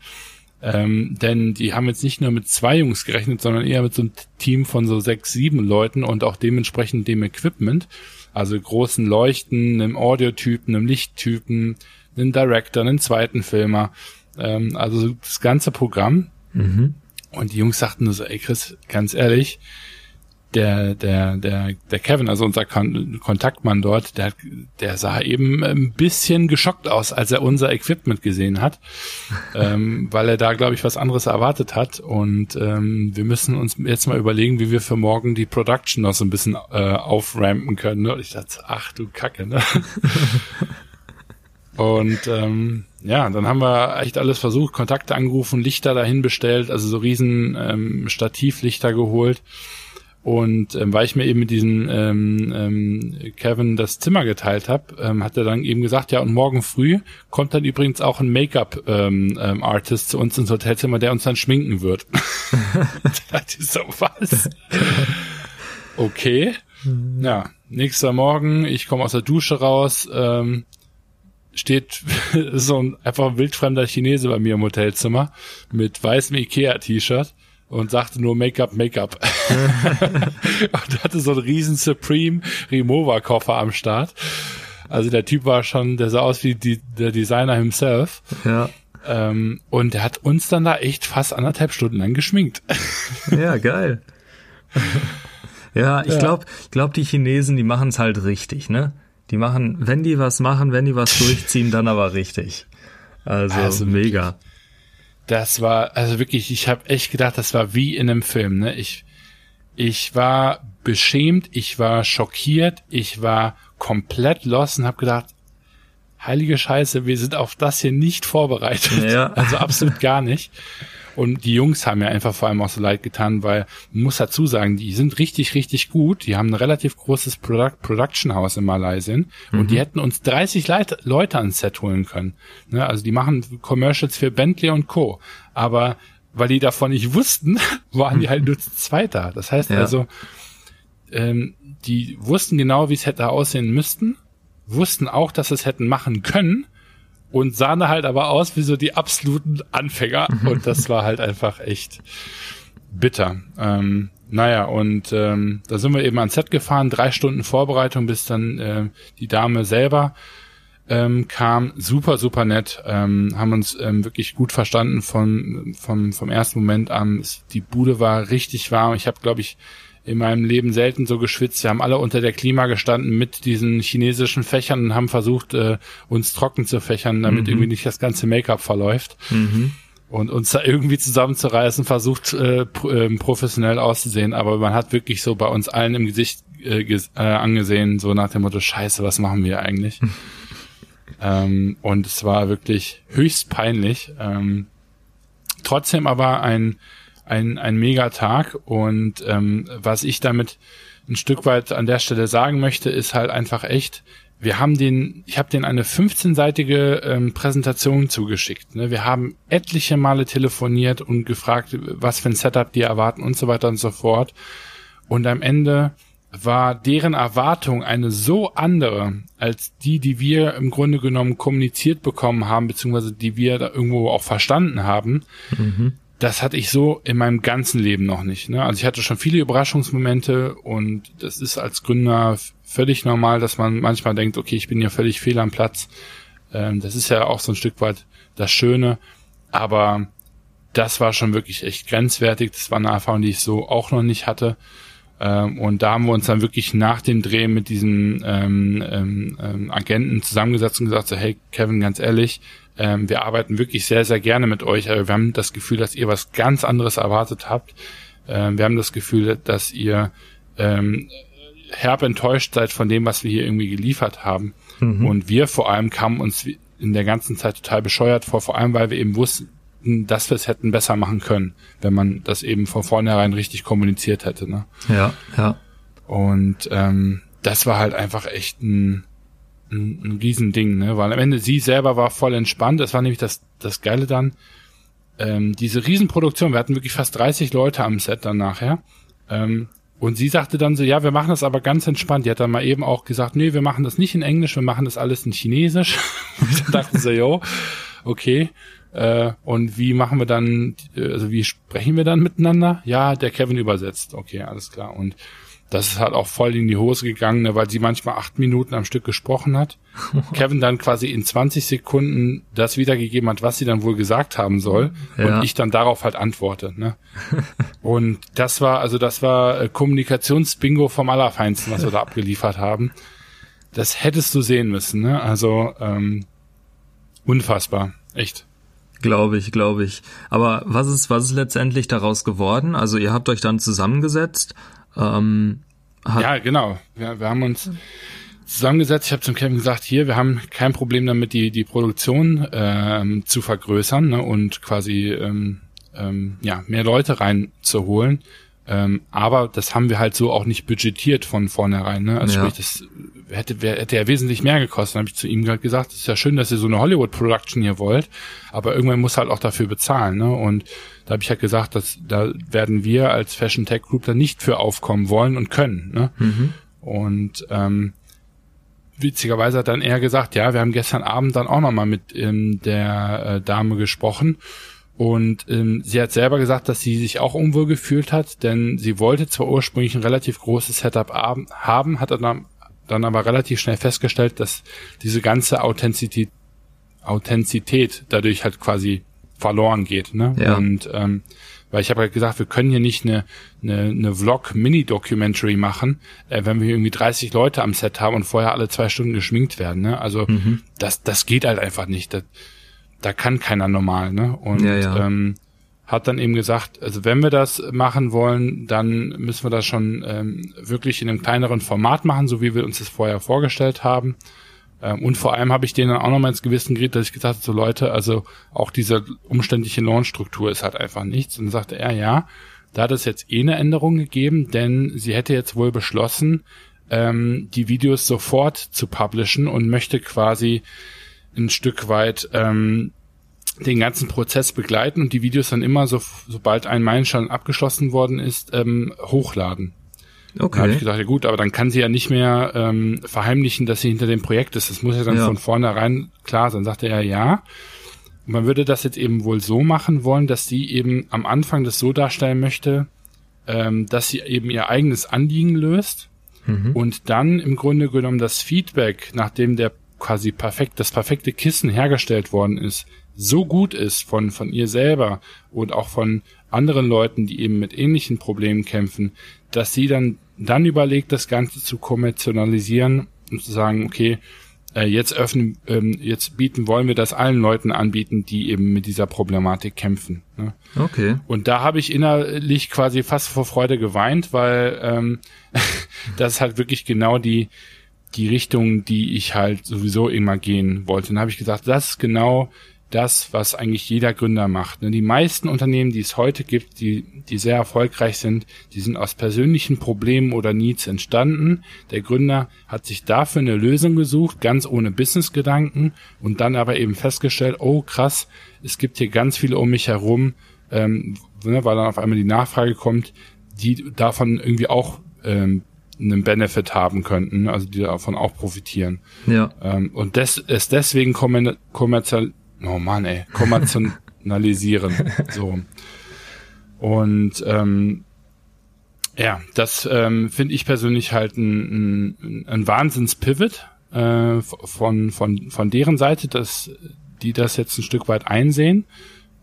Speaker 1: Ähm, denn die haben jetzt nicht nur mit zwei Jungs gerechnet, sondern eher mit so einem Team von so sechs, sieben Leuten und auch dementsprechend dem Equipment. Also großen Leuchten, einem Audiotypen, einem Lichttypen, einen Director, einen zweiten Filmer. Ähm, also das ganze Programm. Mhm. Und die Jungs sagten nur so, ey Chris, ganz ehrlich, der, der, der, der Kevin, also unser Kon Kontaktmann dort, der, der sah eben ein bisschen geschockt aus, als er unser Equipment gesehen hat, (laughs) ähm, weil er da, glaube ich, was anderes erwartet hat. Und ähm, wir müssen uns jetzt mal überlegen, wie wir für morgen die Production noch so ein bisschen äh, auframpen können. Ne? Und ich dachte, ach du Kacke, ne? (laughs) Und ähm, ja, dann haben wir echt alles versucht, Kontakte angerufen, Lichter dahin bestellt, also so riesen ähm, Stativlichter geholt. Und ähm, weil ich mir eben mit diesem ähm, ähm, Kevin das Zimmer geteilt habe, ähm, hat er dann eben gesagt, ja, und morgen früh kommt dann übrigens auch ein Make-up-Artist ähm, ähm, zu uns ins Hotelzimmer, der uns dann schminken wird. (laughs) da dachte ich so, was? okay. Ja, nächster Morgen, ich komme aus der Dusche raus, ähm, steht (laughs) so ein einfach wildfremder Chinese bei mir im Hotelzimmer mit weißem Ikea-T-Shirt und sagte nur Make-up, Make-up. (laughs) und hatte so einen riesen Supreme Remover Koffer am Start. Also der Typ war schon, der sah aus wie die, der Designer himself.
Speaker 2: Ja.
Speaker 1: Ähm, und der hat uns dann da echt fast anderthalb Stunden lang geschminkt. (laughs)
Speaker 2: ja, geil. ja, ich ja. glaube, ich glaube, die Chinesen, die machen es halt richtig, ne? Die machen, wenn die was machen, wenn die was durchziehen, dann aber richtig. Also, also mega.
Speaker 1: Das war, also wirklich, ich habe echt gedacht, das war wie in einem Film. Ne? Ich, ich war beschämt, ich war schockiert, ich war komplett lost und habe gedacht, heilige Scheiße, wir sind auf das hier nicht vorbereitet. Ja. Also absolut gar nicht. Und die Jungs haben mir einfach vor allem auch so leid getan, weil man muss dazu sagen, die sind richtig, richtig gut. Die haben ein relativ großes Product Production House in Malaysia mhm. und die mhm. hätten uns 30 Leit Leute ans Set holen können. Ne? Also die machen Commercials für Bentley und Co. Aber weil die davon nicht wussten, (laughs) waren die halt nur zu zweit da. Das heißt ja. also, ähm, die wussten genau, wie es hätte aussehen müssten, wussten auch, dass es hätten machen können und sahen halt aber aus wie so die absoluten Anfänger mhm. und das war halt einfach echt bitter. Ähm, naja, und ähm, da sind wir eben ans Set gefahren, drei Stunden Vorbereitung, bis dann äh, die Dame selber ähm, kam. Super, super nett. Ähm, haben uns ähm, wirklich gut verstanden von, vom, vom ersten Moment an. Die Bude war richtig warm. Ich habe, glaube ich, in meinem Leben selten so geschwitzt. Wir haben alle unter der Klima gestanden mit diesen chinesischen Fächern und haben versucht, äh, uns trocken zu fächern, damit mhm. irgendwie nicht das ganze Make-up verläuft. Mhm. Und uns da irgendwie zusammenzureißen, versucht äh, äh, professionell auszusehen. Aber man hat wirklich so bei uns allen im Gesicht äh, ges äh, angesehen, so nach dem Motto, scheiße, was machen wir eigentlich? ähm, und es war wirklich höchst peinlich. Ähm, trotzdem aber ein ein, ein Megatag und ähm, was ich damit ein Stück weit an der Stelle sagen möchte, ist halt einfach echt, wir haben den, ich habe den eine 15-seitige ähm, Präsentation zugeschickt. Ne? Wir haben etliche Male telefoniert und gefragt, was für ein Setup die erwarten und so weiter und so fort. Und am Ende war deren Erwartung eine so andere als die, die wir im Grunde genommen kommuniziert bekommen haben, beziehungsweise die wir da irgendwo auch verstanden haben, mhm das hatte ich so in meinem ganzen Leben noch nicht. Ne? Also ich hatte schon viele Überraschungsmomente und das ist als Gründer völlig normal, dass man manchmal denkt, okay, ich bin ja völlig fehl am Platz. Ähm, das ist ja auch so ein Stück weit das Schöne, aber das war schon wirklich echt grenzwertig. Das war eine Erfahrung, die ich so auch noch nicht hatte. Ähm, und da haben wir uns dann wirklich nach dem Dreh mit diesen ähm, ähm, ähm Agenten zusammengesetzt und gesagt, so, hey Kevin, ganz ehrlich, ähm, wir arbeiten wirklich sehr, sehr gerne mit euch, aber wir haben das Gefühl, dass ihr was ganz anderes erwartet habt. Ähm, wir haben das Gefühl, dass ihr ähm, herb enttäuscht seid von dem, was wir hier irgendwie geliefert haben. Mhm. Und wir vor allem kamen uns in der ganzen Zeit total bescheuert vor, vor allem weil wir eben wussten, dass wir es hätten besser machen können, wenn man das eben von vornherein richtig kommuniziert hätte. Ne?
Speaker 2: Ja, ja.
Speaker 1: Und ähm, das war halt einfach echt ein ein, ein Riesending, ne? Weil am Ende sie selber war voll entspannt. Das war nämlich das, das Geile dann. Ähm, diese Riesenproduktion, wir hatten wirklich fast 30 Leute am Set dann nachher. Ähm, und sie sagte dann so, ja, wir machen das aber ganz entspannt. Die hat dann mal eben auch gesagt, nee, wir machen das nicht in Englisch, wir machen das alles in Chinesisch. (laughs) und dann dachten sie, jo, okay. Äh, und wie machen wir dann, also wie sprechen wir dann miteinander? Ja, der Kevin übersetzt. Okay, alles klar. Und das ist halt auch voll in die Hose gegangen, ne, weil sie manchmal acht Minuten am Stück gesprochen hat. (laughs) Kevin dann quasi in 20 Sekunden das wiedergegeben hat, was sie dann wohl gesagt haben soll. Ja. Und ich dann darauf halt antworte. Ne? (laughs) Und das war, also das war äh, Kommunikationsbingo vom Allerfeinsten, was wir da abgeliefert haben. Das hättest du sehen müssen. Ne? Also ähm, unfassbar. Echt.
Speaker 2: Glaube ich, glaube ich. Aber was ist, was ist letztendlich daraus geworden? Also ihr habt euch dann zusammengesetzt
Speaker 1: ähm, ja, genau. Wir, wir haben uns zusammengesetzt. Ich habe zum Kevin gesagt, hier, wir haben kein Problem damit, die, die Produktion ähm, zu vergrößern ne, und quasi ähm, ähm, ja, mehr Leute reinzuholen. Ähm, aber das haben wir halt so auch nicht budgetiert von vornherein. Ne? Also ja. sprich, das hätte, hätte ja wesentlich mehr gekostet. Dann habe ich zu ihm halt gesagt, es ist ja schön, dass ihr so eine Hollywood-Production hier wollt, aber irgendwann muss halt auch dafür bezahlen. Ne? Und da habe ich halt gesagt, dass da werden wir als Fashion Tech Group da nicht für aufkommen wollen und können. Ne? Mhm. Und ähm, witzigerweise hat dann er gesagt, ja, wir haben gestern Abend dann auch nochmal mit ähm, der äh, Dame gesprochen und ähm, sie hat selber gesagt, dass sie sich auch unwohl gefühlt hat, denn sie wollte zwar ursprünglich ein relativ großes Setup haben, hat dann, dann aber relativ schnell festgestellt, dass diese ganze Authentizität, Authentizität dadurch halt quasi verloren geht. Ne? Ja. Und ähm, weil ich habe halt gesagt, wir können hier nicht eine, eine, eine Vlog-Mini-Documentary machen, äh, wenn wir irgendwie 30 Leute am Set haben und vorher alle zwei Stunden geschminkt werden. Ne? Also mhm. das, das geht halt einfach nicht. Das, da kann keiner normal. Ne? Und ja, ja. Ähm, hat dann eben gesagt, also wenn wir das machen wollen, dann müssen wir das schon ähm, wirklich in einem kleineren Format machen, so wie wir uns das vorher vorgestellt haben. Ähm, und vor allem habe ich denen dann auch nochmal ins Gewissen geredet, dass ich gesagt habe, so Leute, also auch diese umständliche Launch-Struktur ist halt einfach nichts. Und dann sagte er, ja, da hat es jetzt eh eine Änderung gegeben, denn sie hätte jetzt wohl beschlossen, ähm, die Videos sofort zu publishen und möchte quasi ein Stück weit ähm, den ganzen Prozess begleiten und die Videos dann immer, so, sobald ein Meilenstein abgeschlossen worden ist, ähm, hochladen. Okay. Da habe ich gesagt, ja gut, aber dann kann sie ja nicht mehr ähm, verheimlichen, dass sie hinter dem Projekt ist. Das muss ja dann ja. von vornherein klar sein. Sagte er ja. Und man würde das jetzt eben wohl so machen wollen, dass sie eben am Anfang das so darstellen möchte, ähm, dass sie eben ihr eigenes Anliegen löst mhm. und dann im Grunde genommen das Feedback, nachdem der quasi perfekt, das perfekte Kissen hergestellt worden ist, so gut ist von, von ihr selber und auch von anderen Leuten, die eben mit ähnlichen Problemen kämpfen, dass sie dann, dann überlegt, das Ganze zu kommerzialisieren und zu sagen, okay, äh, jetzt öffnen, ähm, jetzt bieten, wollen wir das allen Leuten anbieten, die eben mit dieser Problematik kämpfen. Ne? Okay. Und da habe ich innerlich quasi fast vor Freude geweint, weil ähm, (laughs) das ist halt wirklich genau die, die Richtung, die ich halt sowieso immer gehen wollte. Dann habe ich gesagt, das ist genau das, was eigentlich jeder Gründer macht. Ne? Die meisten Unternehmen, die es heute gibt, die, die sehr erfolgreich sind, die sind aus persönlichen Problemen oder Needs entstanden. Der Gründer hat sich dafür eine Lösung gesucht, ganz ohne Businessgedanken und dann aber eben festgestellt, oh krass, es gibt hier ganz viele um mich herum, ähm, ne, weil dann auf einmal die Nachfrage kommt, die davon irgendwie auch ähm, einen Benefit haben könnten, also die davon auch profitieren. Ja. Ähm, und das ist deswegen kommerziell Oh Mann, ey. Kommerzialisieren. (laughs) so. Und ähm, ja, das ähm, finde ich persönlich halt ein, ein, ein Wahnsinns-Pivot äh, von, von, von deren Seite, dass die das jetzt ein Stück weit einsehen.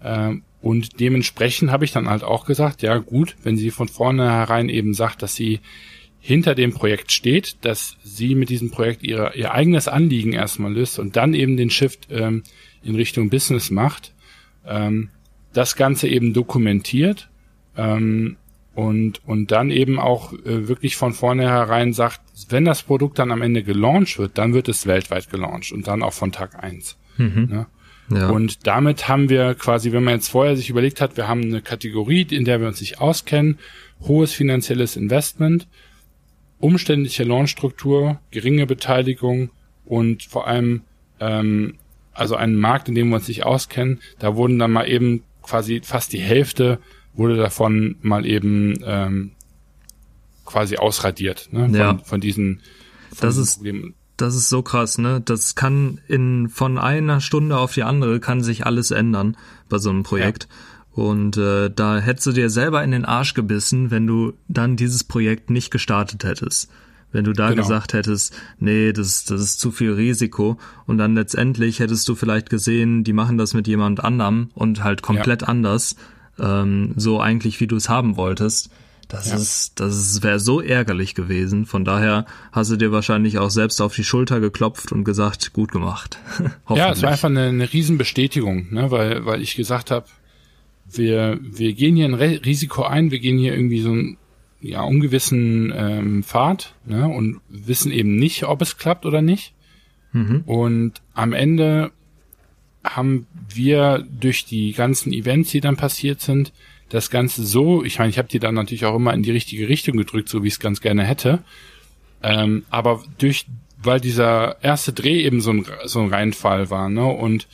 Speaker 1: Äh, und dementsprechend habe ich dann halt auch gesagt, ja gut, wenn sie von vornherein eben sagt, dass sie hinter dem Projekt steht, dass sie mit diesem Projekt ihre, ihr eigenes Anliegen erstmal löst und dann eben den Shift ähm, in Richtung Business macht, ähm, das Ganze eben dokumentiert ähm, und, und dann eben auch äh, wirklich von vornherein sagt, wenn das Produkt dann am Ende gelauncht wird, dann wird es weltweit gelauncht und dann auch von Tag eins. Mhm. Ne? Ja. Und damit haben wir quasi, wenn man jetzt vorher sich überlegt hat, wir haben eine Kategorie, in der wir uns nicht auskennen, hohes finanzielles Investment, umständliche Launchstruktur, geringe Beteiligung, und vor allem ähm, also einen Markt, in dem wir uns nicht auskennen, da wurden dann mal eben quasi fast die Hälfte wurde davon mal eben ähm, quasi ausradiert, ne?
Speaker 2: Ja.
Speaker 1: Von, von diesen von
Speaker 2: Das ist-
Speaker 1: Problemen.
Speaker 2: Das ist so krass, ne? Das kann in von einer Stunde auf die andere kann sich alles ändern bei so einem Projekt. Und äh, da hättest du dir selber in den Arsch gebissen, wenn du dann dieses Projekt nicht gestartet hättest. Wenn du da
Speaker 1: Genau.
Speaker 2: gesagt hättest, nee, das, das ist zu viel Risiko. Und dann letztendlich hättest du vielleicht gesehen, die machen das mit jemand anderem und halt komplett anders, ähm, so eigentlich, wie du es haben wolltest. Das
Speaker 1: Ja.
Speaker 2: ist, das wäre so ärgerlich gewesen. Von daher hast du dir wahrscheinlich auch selbst auf die Schulter geklopft und gesagt, gut gemacht. (laughs)
Speaker 1: Ja, es war einfach eine, eine Riesenbestätigung, ne? weil, weil ich gesagt habe, wir, wir gehen hier ein Risiko ein, wir gehen hier irgendwie so einen ja, ungewissen ähm, Pfad ne? und wissen eben nicht, ob es klappt oder nicht.
Speaker 2: Mhm.
Speaker 1: Und am Ende haben wir durch die ganzen Events, die dann passiert sind, das Ganze so, ich meine, ich habe die dann natürlich auch immer in die richtige Richtung gedrückt, so wie ich es ganz gerne hätte. Ähm, aber durch, weil dieser erste Dreh eben so ein, so ein Reinfall war, ne, und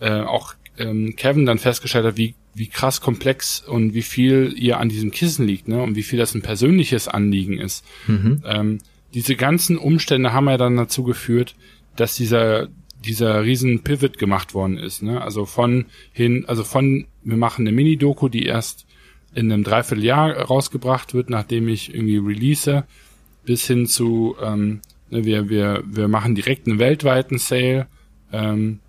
Speaker 1: äh, auch ähm, Kevin dann festgestellt hat, wie, wie krass komplex und wie viel ihr an diesem Kissen liegt, ne, und wie viel das ein persönliches Anliegen ist.
Speaker 2: Mhm.
Speaker 1: Ähm, diese ganzen Umstände haben ja dann dazu geführt, dass dieser dieser riesen Pivot gemacht worden ist, ne? Also von hin, also von wir machen eine Mini-Doku, die erst in einem Dreivierteljahr rausgebracht wird, nachdem ich irgendwie release, bis hin zu ähm, ne, wir wir wir machen direkt einen weltweiten Sale, ähm,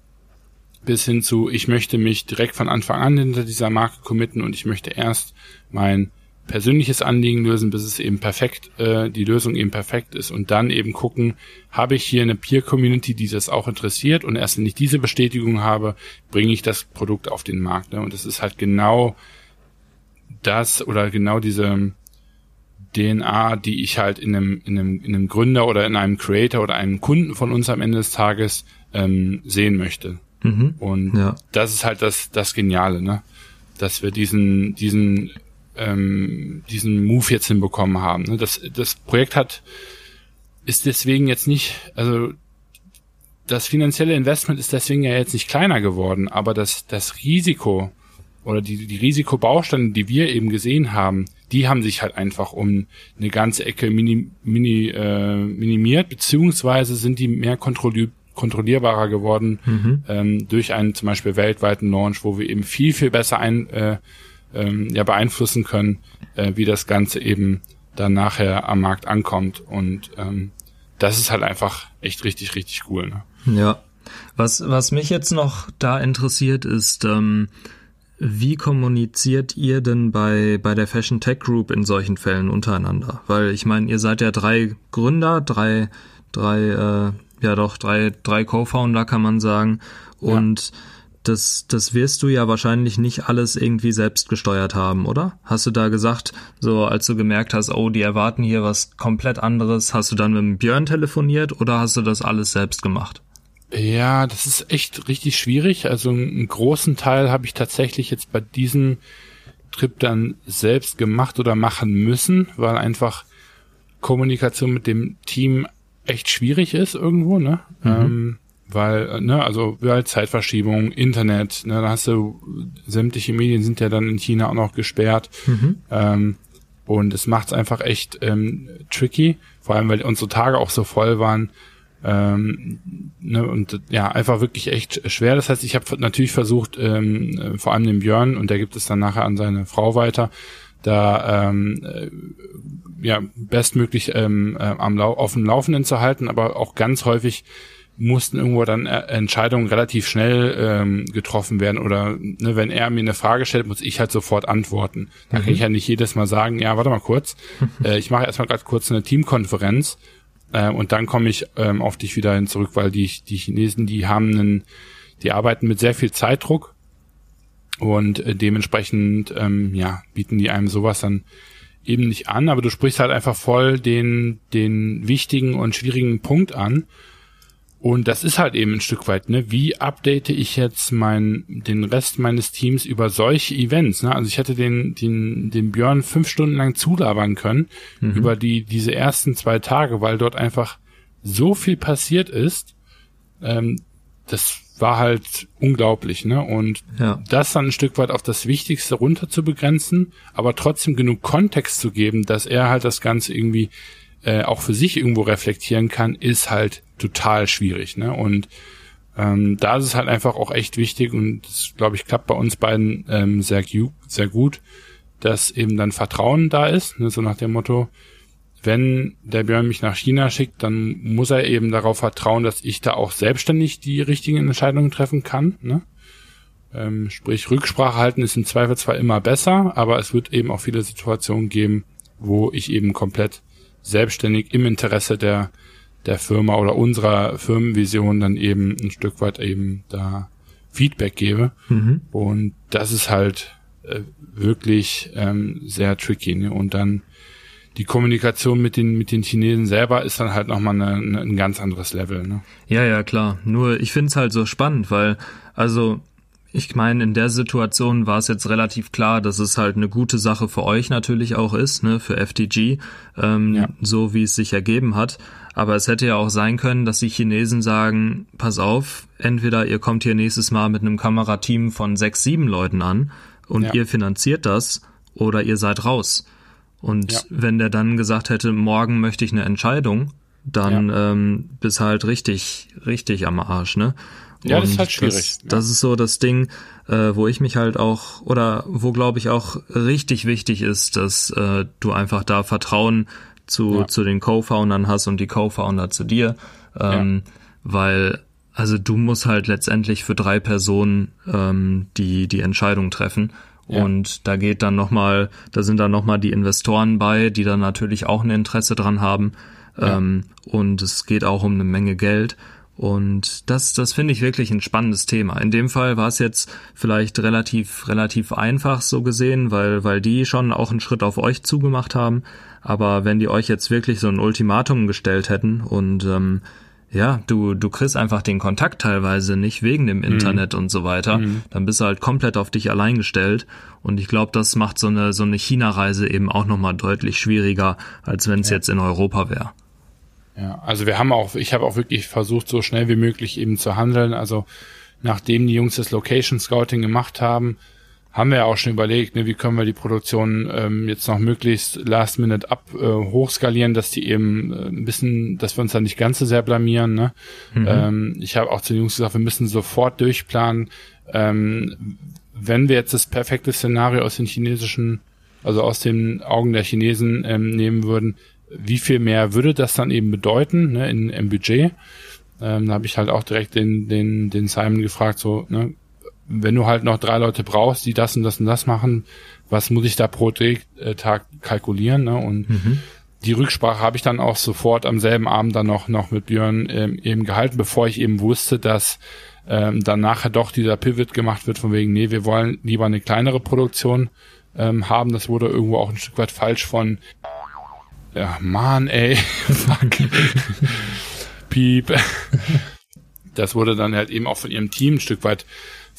Speaker 1: bis hin zu ich möchte mich direkt von Anfang an hinter dieser Marke committen und ich möchte erst mein persönliches Anliegen lösen, bis es eben perfekt, äh, die Lösung eben perfekt ist und dann eben gucken, habe ich hier eine Peer-Community, die das auch interessiert und erst wenn ich diese Bestätigung habe, bringe ich das Produkt auf den Markt. Ne? Und das ist halt genau das oder genau diese DNA, die ich halt in einem, in einem, in einem Gründer oder in einem Creator oder einem Kunden von uns am Ende des Tages ähm, sehen möchte.
Speaker 2: Mhm.
Speaker 1: Und
Speaker 2: Ja.
Speaker 1: das ist halt das, das Geniale, ne? Dass wir diesen, diesen, ähm, diesen Move jetzt hinbekommen haben. Ne? Das, das Projekt hat, ist deswegen jetzt nicht, also das finanzielle Investment ist deswegen ja jetzt nicht kleiner geworden, aber das, das Risiko oder die, die Risikobausteine, die wir eben gesehen haben, die haben sich halt einfach um eine ganze Ecke mini, mini, äh, minimiert, beziehungsweise sind die mehr kontrollier kontrollierbarer geworden
Speaker 2: Mhm.
Speaker 1: ähm, durch einen zum Beispiel weltweiten Launch, wo wir eben viel, viel besser ein, äh, ähm, ja, beeinflussen können, äh, wie das Ganze eben dann nachher am Markt ankommt. Und ähm, das ist halt einfach echt richtig, richtig cool. Ne?
Speaker 2: Ja. Was, was mich jetzt noch da interessiert, ist, ähm, wie kommuniziert ihr denn bei, bei der Fashion Tech Group in solchen Fällen untereinander? Weil ich meine, ihr seid ja drei Gründer, drei, drei, äh, ja doch, drei, drei Co-Founder kann man sagen. Und das, das wirst du ja wahrscheinlich nicht alles irgendwie selbst gesteuert haben, oder? Hast du da gesagt, so als du gemerkt hast, oh, die erwarten hier was komplett anderes, hast du dann mit dem Björn telefoniert oder hast du das alles selbst gemacht?
Speaker 1: Ja, das ist echt richtig schwierig. Also einen großen Teil habe ich tatsächlich jetzt bei diesem Trip dann selbst gemacht oder machen müssen, weil einfach Kommunikation mit dem Team echt schwierig ist irgendwo, ne? Ähm, weil, äh, ne, also halt Zeitverschiebung, Internet, ne, da hast du sämtliche Medien sind ja dann in China auch noch gesperrt. Ähm, und es macht es einfach echt ähm, tricky, vor allem weil unsere Tage auch so voll waren. Ähm, ne, und ja, einfach wirklich echt schwer. Das heißt, ich habe natürlich versucht, ähm, äh, vor allem den Björn, und der gibt es dann nachher an seine Frau weiter, da ähm, äh, ja bestmöglich ähm, äh, am Lau auf dem Laufenden zu halten, aber auch ganz häufig mussten irgendwo dann äh, Entscheidungen relativ schnell ähm, getroffen werden oder ne, wenn er mir eine Frage stellt, muss ich halt sofort antworten. Da kann ich ja nicht jedes Mal sagen, ja, warte mal kurz, (laughs) äh, ich mache erstmal gerade kurz eine Teamkonferenz äh, und dann komme ich ähm, auf dich wieder hin zurück, weil die, die Chinesen, die haben einen, die arbeiten mit sehr viel Zeitdruck und äh, dementsprechend ähm, ja bieten die einem sowas dann eben nicht an, aber du sprichst halt einfach voll den den wichtigen und schwierigen Punkt an und das ist halt eben ein Stück weit, ne? Wie update ich jetzt mein, den Rest meines Teams über solche Events? Ne? Also ich hätte den, den, den Björn fünf Stunden lang zulabern können über die, diese ersten zwei Tage, weil dort einfach so viel passiert ist. ähm, das war halt unglaublich, ne? Und ja. das dann ein Stück weit auf das Wichtigste runter zu begrenzen, aber trotzdem genug Kontext zu geben, dass er halt das Ganze irgendwie äh, auch für sich irgendwo reflektieren kann, ist halt total schwierig, ne? Und ähm, da ist es halt einfach auch echt wichtig und das, glaube ich, klappt bei uns beiden ähm, sehr, sehr gut, dass eben dann Vertrauen da ist, ne? so nach dem Motto, wenn der Björn mich nach China schickt, dann muss er eben darauf vertrauen, dass ich da auch selbstständig die richtigen Entscheidungen treffen kann. Ne? Ähm, sprich, Rücksprache halten ist im Zweifel zwar immer besser, aber es wird eben auch viele Situationen geben, wo ich eben komplett selbstständig im Interesse der, der Firma oder unserer Firmenvision dann eben ein Stück weit eben da Feedback gebe. Mhm. Und das ist halt äh, wirklich ähm, sehr tricky. Ne? Und dann die Kommunikation mit den mit den Chinesen selber ist dann halt nochmal eine, eine, ein ganz anderes Level. Ne?
Speaker 2: Ja, ja, klar. Nur ich finde es halt so spannend, weil also ich meine, in der Situation war es jetzt relativ klar, dass es halt eine gute Sache für euch natürlich auch ist, ne, für FTG, ähm, ja. so wie es sich ergeben hat. Aber es hätte ja auch sein können, dass die Chinesen sagen, pass auf, entweder ihr kommt hier nächstes Mal mit einem Kamerateam von sechs, sieben Leuten an und ja. ihr finanziert das oder ihr seid raus. Und ja. wenn der dann gesagt hätte, morgen möchte ich eine Entscheidung, dann ja. ähm, bist halt richtig, richtig am Arsch, ne?
Speaker 1: Ja, und das ist halt schwierig.
Speaker 2: Das, das ist so das Ding, äh, wo ich mich halt auch, oder wo glaube ich auch richtig wichtig ist, dass äh, du einfach da Vertrauen zu, ja. zu den Co-Foundern hast und die Co-Founder zu dir. Ähm, ja. Weil, also du musst halt letztendlich für drei Personen ähm, die, die Entscheidung treffen. Und da geht dann nochmal, da sind dann nochmal die Investoren bei, die dann natürlich auch ein Interesse dran haben. Ja. Ähm, und es geht auch um eine Menge Geld. Und das, das finde ich wirklich ein spannendes Thema. In dem Fall war es jetzt vielleicht relativ, relativ einfach so gesehen, weil, weil die schon auch einen Schritt auf euch zugemacht haben. Aber wenn die euch jetzt wirklich so ein Ultimatum gestellt hätten und ähm, ja, du, du kriegst einfach den Kontakt teilweise nicht wegen dem mhm. Internet mhm. und so weiter, mhm. dann bist du halt komplett auf dich allein gestellt. Und ich glaube, das macht so eine, so eine China-Reise eben auch nochmal deutlich schwieriger, als wenn es ja. jetzt in Europa wäre.
Speaker 1: Ja, also wir haben auch, ich habe auch wirklich versucht, so schnell wie möglich eben zu handeln. Also nachdem die Jungs das Location Scouting gemacht haben, haben wir ja auch schon überlegt, ne, wie können wir die Produktion ähm, jetzt noch möglichst last minute ab äh, hochskalieren, dass die eben äh, ein bisschen, dass wir uns da nicht ganz so sehr blamieren. Ne? Mhm. Ähm, ich habe auch zu den Jungs gesagt, wir müssen sofort durchplanen, ähm, wenn wir jetzt das perfekte Szenario aus den chinesischen, also aus den Augen der Chinesen ähm, nehmen würden, wie viel mehr würde das dann eben bedeuten ne, in, im Budget? Ähm, da habe ich halt auch direkt den, den, den Simon gefragt, so, ne, wenn du halt noch drei Leute brauchst, die das und das und das machen, was muss ich da pro äh, Tag kalkulieren? Ne? Und mhm. die Rücksprache habe ich dann auch sofort am selben Abend dann noch, noch mit Björn ähm, eben gehalten, bevor ich eben wusste, dass ähm, dann nachher doch dieser Pivot gemacht wird, von wegen, nee, wir wollen lieber eine kleinere Produktion ähm, haben. Das wurde irgendwo auch ein Stück weit falsch von ja, Mann, ey, (laughs) fuck. (laughs) Piep. Das wurde dann halt eben auch von ihrem Team ein Stück weit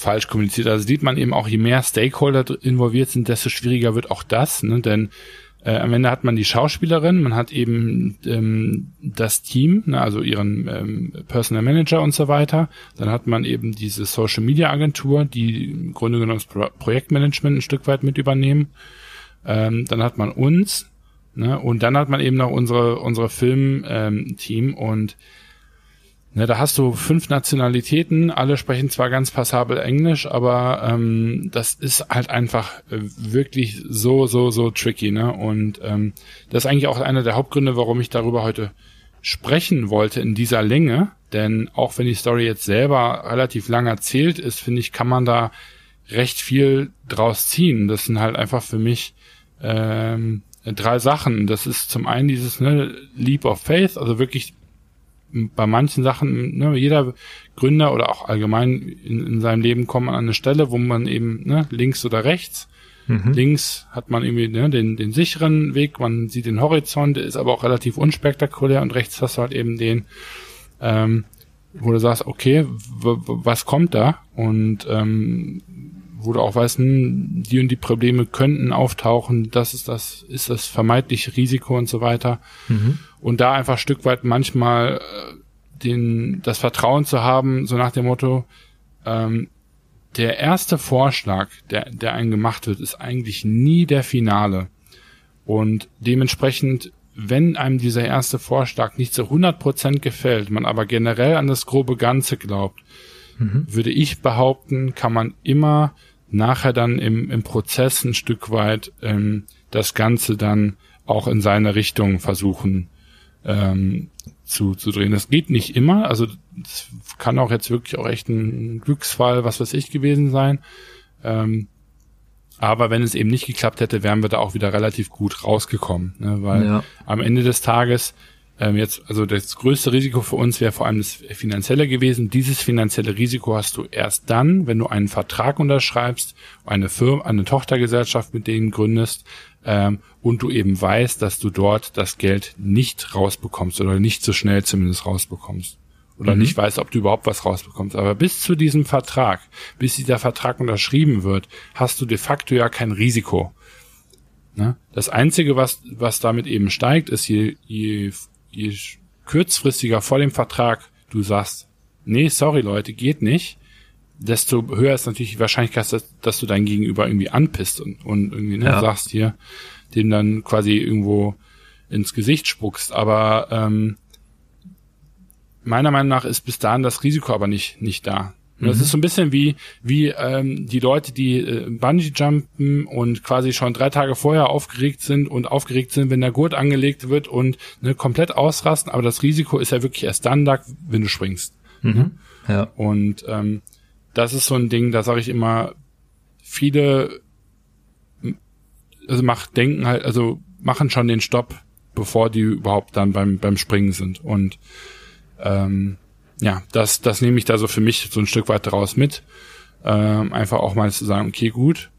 Speaker 1: falsch kommuniziert. Also sieht man eben auch, je mehr Stakeholder involviert sind, desto schwieriger wird auch das, ne? denn äh, am Ende hat man die Schauspielerin, man hat eben ähm, das Team, ne, also ihren ähm, Personal Manager und so weiter. Dann hat man eben diese Social Media Agentur, die im Grunde genommen das Pro Projektmanagement ein Stück weit mit übernehmen. Ähm, dann hat man uns, ne, und dann hat man eben noch unsere unsere Film-Team ähm, und Ne, da hast du fünf Nationalitäten, alle sprechen zwar ganz passabel Englisch, aber ähm, das ist halt einfach äh, wirklich so, so, so tricky. Ne? Und ähm, das ist eigentlich auch einer der Hauptgründe, warum ich darüber heute sprechen wollte in dieser Länge. Denn auch wenn die Story jetzt selber relativ lang erzählt ist, finde ich, kann man da recht viel draus ziehen. Das sind halt einfach für mich ähm, drei Sachen. Das ist zum einen dieses ne, Leap of Faith, also wirklich bei manchen Sachen, ne, jeder Gründer oder auch allgemein in, in seinem Leben kommt man an eine Stelle, wo man eben ne, links oder rechts, mhm. links hat man irgendwie ne, den, den sicheren Weg, man sieht den Horizont, ist aber auch relativ unspektakulär und rechts hast du halt eben den, ähm, wo du sagst, okay, was kommt da? Und ähm, wo du auch weißt, hm, die und die Probleme könnten auftauchen, das ist das, ist das vermeintliche Risiko und so weiter. Mhm. Und da einfach Stück weit manchmal äh, den, das Vertrauen zu haben, so nach dem Motto, ähm, der erste Vorschlag, der, der einen gemacht wird, ist eigentlich nie der Finale. Und dementsprechend, wenn einem dieser erste Vorschlag nicht zu 100% gefällt, man aber generell an das grobe Ganze glaubt, mhm. würde ich behaupten, kann man immer nachher dann im, im Prozess ein Stück weit ähm, das Ganze dann auch in seine Richtung versuchen ähm, zu, zu drehen. Das geht nicht immer, also das kann auch jetzt wirklich auch echt ein Glücksfall, was weiß ich, gewesen sein. Ähm, aber wenn es eben nicht geklappt hätte, wären wir da auch wieder relativ gut rausgekommen, ne? weil ja. am Ende des Tages ähm, jetzt, also das größte Risiko für uns wäre vor allem das finanzielle gewesen. Dieses finanzielle Risiko hast du erst dann, wenn du einen Vertrag unterschreibst, eine Firma, eine Tochtergesellschaft mit denen gründest ähm, und du eben weißt, dass du dort das Geld nicht rausbekommst oder nicht so schnell zumindest rausbekommst oder mhm. nicht weißt, ob du überhaupt was rausbekommst. Aber bis zu diesem Vertrag, bis dieser Vertrag unterschrieben wird, hast du de facto ja kein Risiko. Ne? Das Einzige, was, was damit eben steigt, ist, je, je je kurzfristiger vor dem Vertrag du sagst, nee, sorry Leute, geht nicht, desto höher ist natürlich die Wahrscheinlichkeit, dass, dass du dein Gegenüber irgendwie anpisst und, und irgendwie ne, ja. sagst hier, dem dann quasi irgendwo ins Gesicht spuckst. Aber ähm, meiner Meinung nach ist bis dahin das Risiko aber nicht, nicht da. Mhm. Das ist so ein bisschen wie, wie ähm, die Leute, die äh, Bungee jumpen und quasi schon drei Tage vorher aufgeregt sind und aufgeregt sind, wenn der Gurt angelegt wird und ne, komplett ausrasten, aber das Risiko ist ja wirklich erst dann da, wenn du springst. Mhm. Ne? Ja. Und ähm, das ist so ein Ding, da sage ich immer, viele also macht denken halt, also machen schon den Stopp, bevor die überhaupt dann beim beim Springen sind und ähm, ja, das, das nehme ich da so für mich so ein Stück weit daraus mit. Ähm, einfach auch mal zu sagen, okay, gut,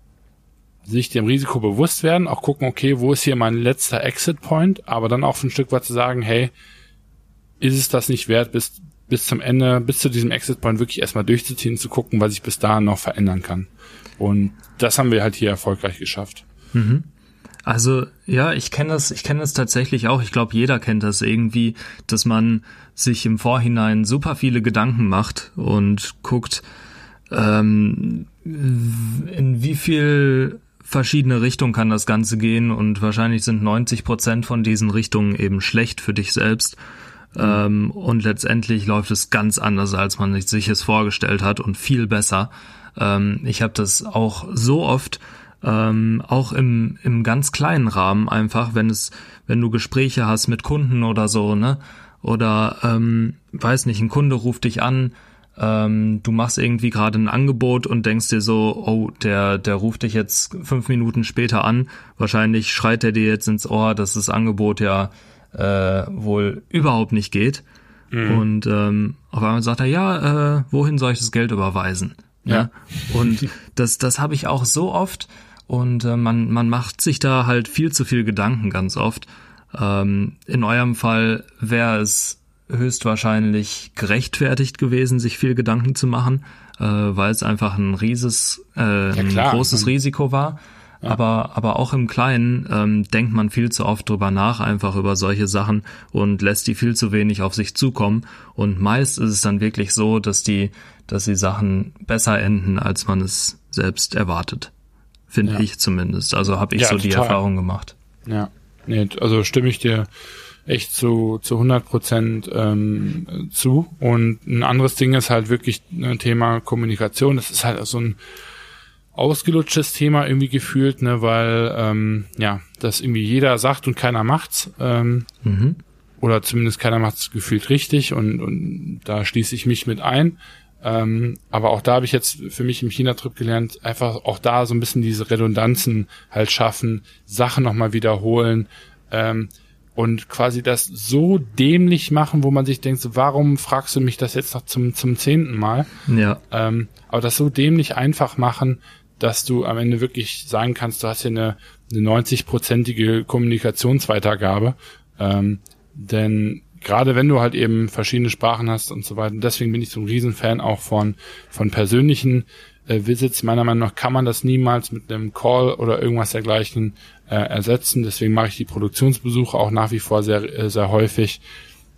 Speaker 1: sich dem Risiko bewusst werden, auch gucken, okay, wo ist hier mein letzter Exit Point, aber dann auch ein Stück weit zu sagen, hey, ist es das nicht wert, bis, bis zum Ende, bis zu diesem Exit Point wirklich erstmal durchzuziehen, zu gucken, was ich bis dahin noch verändern kann. Und das haben wir halt hier erfolgreich geschafft.
Speaker 2: Mhm. Also ja, ich kenne das, ich kenne das tatsächlich auch. Ich glaube, jeder kennt das irgendwie, dass man sich im Vorhinein super viele Gedanken macht und guckt, ähm, in wie viel verschiedene Richtungen kann das Ganze gehen und wahrscheinlich sind 90 Prozent von diesen Richtungen eben schlecht für dich selbst. Ähm, und letztendlich läuft es ganz anders, als man sich es vorgestellt hat und viel besser. Ähm, ich habe das auch so oft ähm, auch im, im ganz kleinen Rahmen einfach, wenn es, wenn du Gespräche hast mit Kunden oder so, ne? Oder ähm, weiß nicht, ein Kunde ruft dich an, ähm, du machst irgendwie gerade ein Angebot und denkst dir so, oh, der, der ruft dich jetzt fünf Minuten später an, wahrscheinlich schreit er dir jetzt ins Ohr, dass das Angebot ja äh, wohl überhaupt nicht geht. Mhm. Und ähm, auf einmal sagt er, ja, äh, wohin soll ich das Geld überweisen? Ja. ja? Und das, das habe ich auch so oft, und äh, man, man macht sich da halt viel zu viel Gedanken ganz oft. Ähm, in eurem Fall wäre es höchstwahrscheinlich gerechtfertigt gewesen, sich viel Gedanken zu machen, äh, weil es einfach ein rieses, äh, ein großes Risiko war. Ja. Aber, aber auch im Kleinen ähm, denkt man viel zu oft drüber nach, einfach über solche Sachen und lässt die viel zu wenig auf sich zukommen. Und meist ist es dann wirklich so, dass die, dass die Sachen besser enden, als man es selbst erwartet finde ja. ich zumindest. Also habe ich ja, so die Erfahrung gemacht.
Speaker 1: Ja, nee, also stimme ich dir echt zu, zu 100 Prozent ähm, zu. Und ein anderes Ding ist halt wirklich ein Thema Kommunikation. Das ist halt so ein ausgelutschtes Thema irgendwie gefühlt, ne, weil ähm, ja, das irgendwie jeder sagt und keiner macht's. Ähm, mhm. Oder zumindest keiner macht's gefühlt richtig und, und da schließe ich mich mit ein. Ähm, aber auch da habe ich jetzt für mich im China-Trip gelernt, einfach auch da so ein bisschen diese Redundanzen halt schaffen, Sachen nochmal wiederholen ähm, und quasi das so dämlich machen, wo man sich denkt, so, warum fragst du mich das jetzt noch zum, zum zehnten Mal? Ja. Ähm, aber das so dämlich einfach machen, dass du am Ende wirklich sagen kannst, du hast hier eine, eine 90-prozentige Kommunikationsweitergabe. Ähm, denn gerade wenn du halt eben verschiedene Sprachen hast und so weiter. deswegen bin ich so ein Riesenfan auch von, von persönlichen äh, Visits. Meiner Meinung nach kann man das niemals mit einem Call oder irgendwas dergleichen äh, ersetzen. Deswegen mache ich die Produktionsbesuche auch nach wie vor sehr, äh, sehr häufig.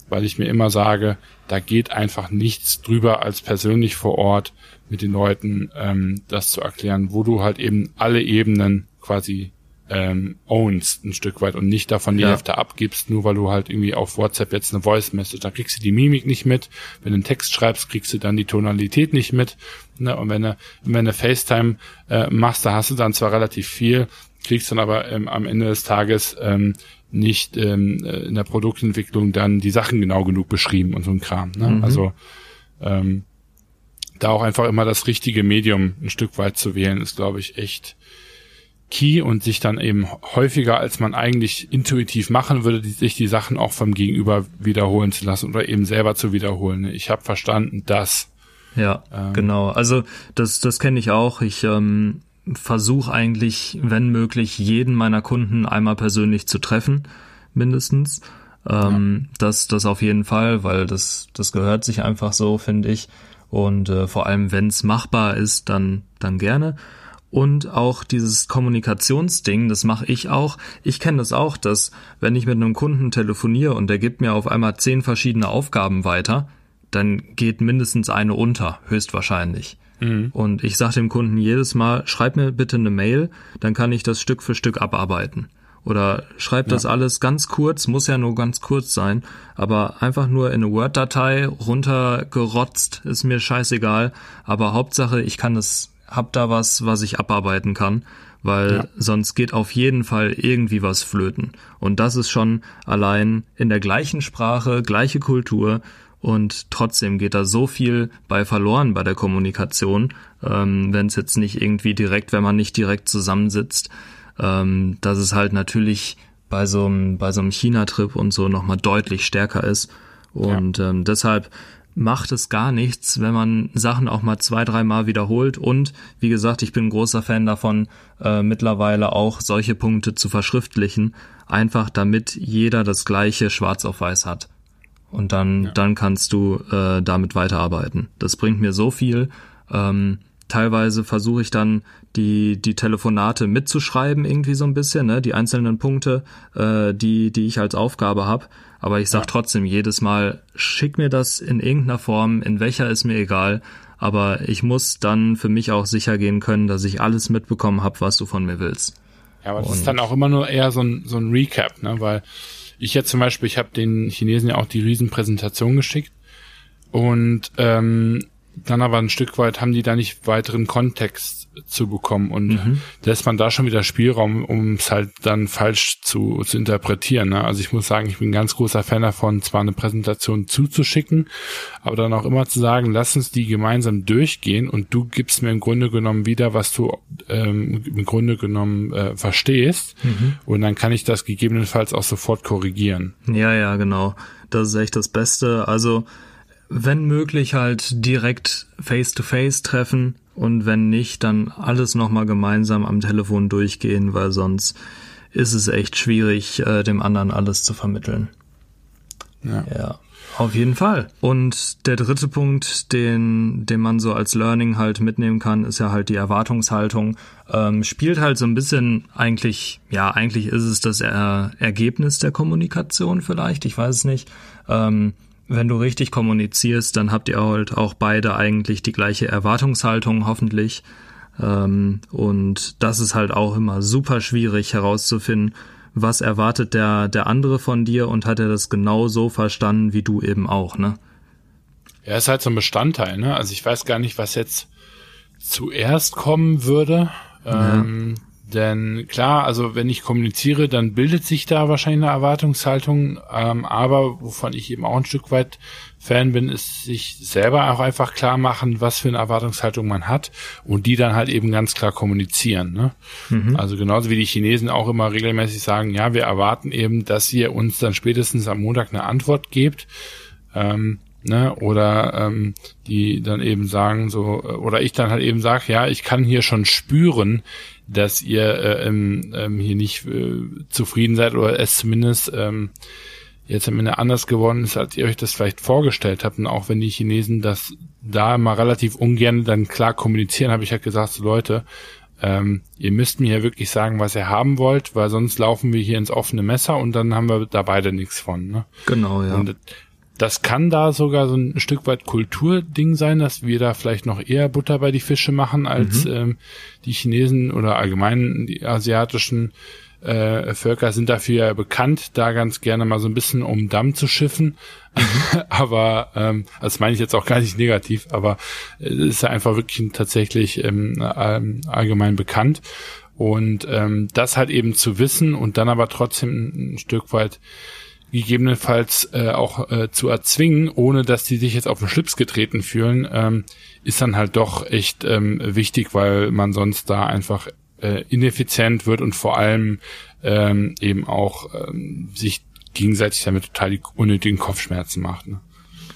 Speaker 1: weil ich mir immer sage, da geht einfach nichts drüber als persönlich vor Ort mit den Leuten ähm, das zu erklären, wo du halt eben alle Ebenen quasi ähm, ownst ein Stück weit und nicht davon die ja. Hälfte abgibst, nur weil du halt irgendwie auf WhatsApp jetzt eine Voice Message, da kriegst du die Mimik nicht mit. Wenn du einen Text schreibst, kriegst du dann die Tonalität nicht mit. Ne? Und wenn du, wenn du FaceTime äh, machst, da hast du dann zwar relativ viel, kriegst dann aber ähm, am Ende des Tages ähm, nicht ähm, äh, in der Produktentwicklung dann die Sachen genau genug beschrieben und so ein Kram. Ne? Mhm. Also ähm, da auch einfach immer das richtige Medium ein Stück weit zu wählen, ist, glaube ich, echt key und sich dann eben häufiger, als man eigentlich intuitiv machen würde, die, sich die Sachen auch vom Gegenüber wiederholen zu lassen oder eben selber zu wiederholen. Ich habe verstanden, dass.
Speaker 2: Ja, ähm, genau. Also das, das kenne ich auch. Ich ähm, versuche eigentlich, wenn möglich, jeden meiner Kunden einmal persönlich zu treffen, mindestens. Ähm, ja. Das, das auf jeden Fall, weil das, das gehört sich einfach so, finde ich. Und äh, vor allem, wenn es machbar ist, dann, dann gerne. Und auch dieses Kommunikationsding, das mache ich auch. Ich kenne das auch, dass wenn ich mit einem Kunden telefoniere und der gibt mir auf einmal zehn verschiedene Aufgaben weiter, dann geht mindestens eine unter, höchstwahrscheinlich. Mhm. Und ich sage dem Kunden jedes Mal, schreib mir bitte eine Mail, dann kann ich das Stück für Stück abarbeiten. Oder schreib das alles ganz kurz, muss ja nur ganz kurz sein, aber einfach nur in eine Word-Datei runtergerotzt, ist mir scheißegal. Aber Hauptsache, ich kann es, hab da was, was ich abarbeiten kann, weil ja. sonst geht auf jeden Fall irgendwie was flöten. Und das ist schon allein in der gleichen Sprache, gleiche Kultur und trotzdem geht da so viel bei verloren bei der Kommunikation, ähm, wenn es jetzt nicht irgendwie direkt, wenn man nicht direkt zusammensitzt ähm, dass es halt natürlich bei so einem, bei so einem China-Trip und so nochmal deutlich stärker ist. Und ja. ähm, deshalb macht es gar nichts, wenn man Sachen auch mal zwei, dreimal wiederholt. Und wie gesagt, ich bin ein großer Fan davon, äh, mittlerweile auch solche Punkte zu verschriftlichen, einfach damit jeder das gleiche schwarz auf weiß hat. Und dann, ja. dann kannst du äh, damit weiterarbeiten. Das bringt mir so viel. Ähm, teilweise versuche ich dann die die Telefonate mitzuschreiben irgendwie so ein bisschen, ne, die einzelnen Punkte, äh, die die ich als Aufgabe habe. Aber ich sag ja. trotzdem jedes Mal, schick mir das in irgendeiner Form, in welcher ist mir egal. Aber ich muss dann für mich auch sicher gehen können, dass ich alles mitbekommen habe, was du von mir willst.
Speaker 1: Ja, aber das ist dann auch immer nur eher so ein, so ein Recap, ne? Weil ich jetzt zum Beispiel, ich habe den Chinesen ja auch die Riesenpräsentation geschickt und ähm, dann aber ein Stück weit haben die da nicht weiteren Kontext zu bekommen und mhm. ist man da schon wieder Spielraum, um es halt dann falsch zu, zu interpretieren. Ne? Also ich muss sagen, ich bin ein ganz großer Fan davon, zwar eine Präsentation zuzuschicken, aber dann auch immer zu sagen, lass uns die gemeinsam durchgehen und du gibst mir im Grunde genommen wieder, was du ähm, im Grunde genommen äh, verstehst mhm. und dann kann ich das gegebenenfalls auch sofort korrigieren.
Speaker 2: Ja, ja, genau. Das ist echt das Beste. Also wenn möglich halt direkt face-to-face -face treffen und wenn nicht, dann alles nochmal gemeinsam am Telefon durchgehen, weil sonst ist es echt schwierig, äh, dem anderen alles zu vermitteln. Ja. ja. Auf jeden Fall. Und der dritte Punkt, den, den man so als Learning halt mitnehmen kann, ist ja halt die Erwartungshaltung. Ähm, spielt halt so ein bisschen eigentlich, ja, eigentlich ist es das er Ergebnis der Kommunikation vielleicht, ich weiß es nicht. Ähm, wenn du richtig kommunizierst, dann habt ihr halt auch beide eigentlich die gleiche Erwartungshaltung, hoffentlich. Ähm, und das ist halt auch immer super schwierig herauszufinden, was erwartet der, der andere von dir und hat er das genau so verstanden wie du eben auch, ne?
Speaker 1: Ja, ist halt so ein Bestandteil, ne? Also ich weiß gar nicht, was jetzt zuerst kommen würde. Ja. Ähm, denn klar, also wenn ich kommuniziere, dann bildet sich da wahrscheinlich eine Erwartungshaltung. Ähm, aber wovon ich eben auch ein Stück weit Fan bin, ist sich selber auch einfach klar machen, was für eine Erwartungshaltung man hat und die dann halt eben ganz klar kommunizieren. Ne? Mhm. Also genauso wie die Chinesen auch immer regelmäßig sagen, ja, wir erwarten eben, dass ihr uns dann spätestens am Montag eine Antwort gebt. Ähm, ne, oder ähm, die dann eben sagen so, oder ich dann halt eben sage, ja, ich kann hier schon spüren, dass ihr äh, ähm, ähm, hier nicht äh, zufrieden seid oder es zumindest ähm, jetzt am Ende anders geworden ist, als ihr euch das vielleicht vorgestellt habt. Und auch wenn die Chinesen das da mal relativ ungern dann klar kommunizieren, habe ich halt gesagt, so Leute, ähm, ihr müsst mir ja wirklich sagen, was ihr haben wollt, weil sonst laufen wir hier ins offene Messer und dann haben wir da beide nichts von. Ne?
Speaker 2: Genau, ja.
Speaker 1: Und das kann da sogar so ein Stück weit Kulturding sein, dass wir da vielleicht noch eher Butter bei die Fische machen als mhm. ähm, die Chinesen oder allgemein die asiatischen äh, Völker sind dafür ja bekannt, da ganz gerne mal so ein bisschen um Damm zu schiffen. Mhm. (laughs) aber ähm, das meine ich jetzt auch gar nicht negativ, aber es ist ja einfach wirklich tatsächlich ähm, allgemein bekannt. Und ähm, das halt eben zu wissen und dann aber trotzdem ein Stück weit gegebenenfalls äh, auch äh, zu erzwingen, ohne dass die sich jetzt auf den Schlips getreten fühlen, ähm, ist dann halt doch echt ähm, wichtig, weil man sonst da einfach äh, ineffizient wird und vor allem ähm, eben auch ähm, sich gegenseitig damit total die unnötigen Kopfschmerzen macht. Ne?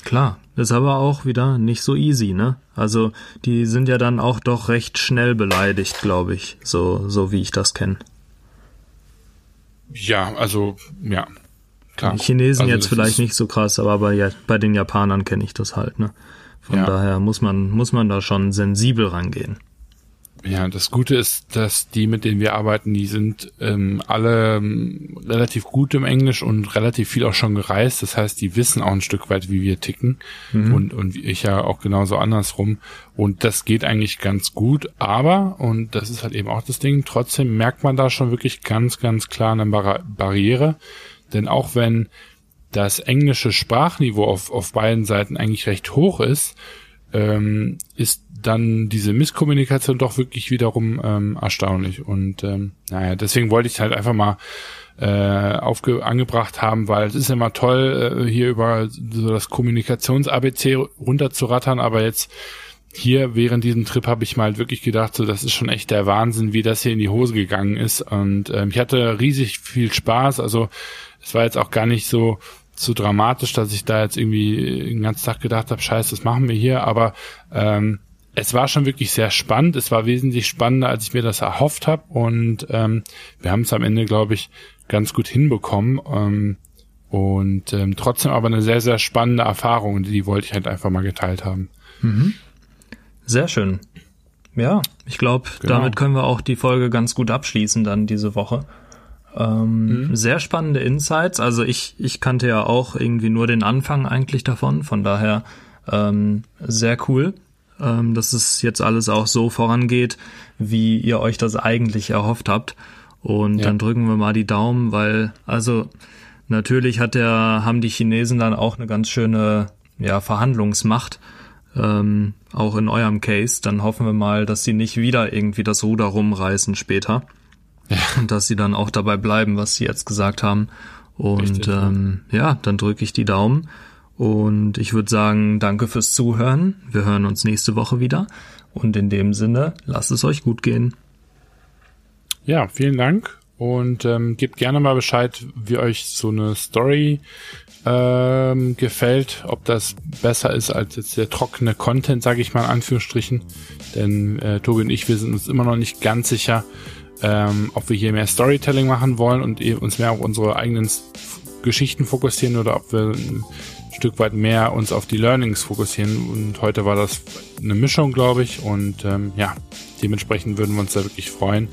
Speaker 2: Klar, ist aber auch wieder nicht so easy, ne? Also die sind ja dann auch doch recht schnell beleidigt, glaube ich, so so wie ich das kenne.
Speaker 1: Ja, also ja,
Speaker 2: klar. Die Chinesen also jetzt vielleicht nicht so krass, aber bei, bei den Japanern kenne ich das halt, ne? Von ja. daher muss man muss man da schon sensibel rangehen.
Speaker 1: Ja, das Gute ist, dass die, mit denen wir arbeiten, die sind ähm, alle ähm, relativ gut im Englisch und relativ viel auch schon gereist. Das heißt, die wissen auch ein Stück weit, wie wir ticken mhm. und und ich ja auch genauso andersrum. Und das geht eigentlich ganz gut. Aber und das ist halt eben auch das Ding. Trotzdem merkt man da schon wirklich ganz, ganz klar eine Bar Barriere, denn auch wenn das englische Sprachniveau auf auf beiden Seiten eigentlich recht hoch ist, ähm, ist dann diese Misskommunikation doch wirklich wiederum ähm, erstaunlich. Und ähm, naja, deswegen wollte ich halt einfach mal äh, aufge angebracht haben, weil es ist immer toll, äh, hier über so das Kommunikations-ABC runterzurattern, aber jetzt hier während diesem Trip habe ich mal wirklich gedacht, so das ist schon echt der Wahnsinn, wie das hier in die Hose gegangen ist. Und ähm, ich hatte riesig viel Spaß. Also es war jetzt auch gar nicht so so dramatisch, dass ich da jetzt irgendwie den ganzen Tag gedacht habe, scheiße, das machen wir hier. Aber ähm, es war schon wirklich sehr spannend. Es war wesentlich spannender, als ich mir das erhofft habe. Und ähm, wir haben es am Ende, glaube ich, ganz gut hinbekommen. Ähm, und ähm, trotzdem aber eine sehr, sehr spannende Erfahrung. Die wollte ich halt einfach mal geteilt haben. Mhm.
Speaker 2: Sehr schön. Ja, ich glaube, genau. damit können wir auch die Folge ganz gut abschließen dann diese Woche. Ähm, mhm. Sehr spannende Insights. Also ich, ich kannte ja auch irgendwie nur den Anfang eigentlich davon. Von daher ähm, sehr cool ähm, dass es jetzt alles auch so vorangeht, wie ihr euch das eigentlich erhofft habt. Und ja. dann drücken wir mal die Daumen, weil, also natürlich hat der, haben die Chinesen dann auch eine ganz schöne ja, Verhandlungsmacht, ähm, auch in eurem Case. Dann hoffen wir mal, dass sie nicht wieder irgendwie das Ruder rumreißen später. Ja. Und dass sie dann auch dabei bleiben, was sie jetzt gesagt haben. Und Richtig, ähm, ja. ja, dann drücke ich die Daumen. Und ich würde sagen, danke fürs Zuhören. Wir hören uns nächste Woche wieder. Und in dem Sinne, lasst es euch gut gehen.
Speaker 1: Ja, vielen Dank. Und ähm, gebt gerne mal Bescheid, wie euch so eine Story ähm, gefällt, ob das besser ist als jetzt der trockene Content, sage ich mal in Anführungsstrichen. Denn äh, Tobi und ich, wir sind uns immer noch nicht ganz sicher, ähm, ob wir hier mehr Storytelling machen wollen und uns mehr auf unsere eigenen Geschichten fokussieren oder ob wir Stück weit mehr uns auf die Learnings fokussieren. Und heute war das eine Mischung, glaube ich. Und ähm, ja, dementsprechend würden wir uns da wirklich freuen,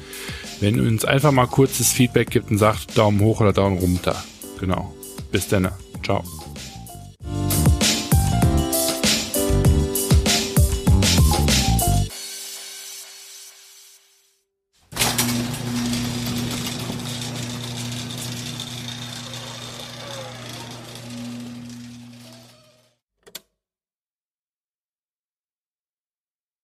Speaker 1: wenn ihr uns einfach mal kurzes Feedback gibt und sagt Daumen hoch oder Daumen runter. Genau. Bis dann. Ciao.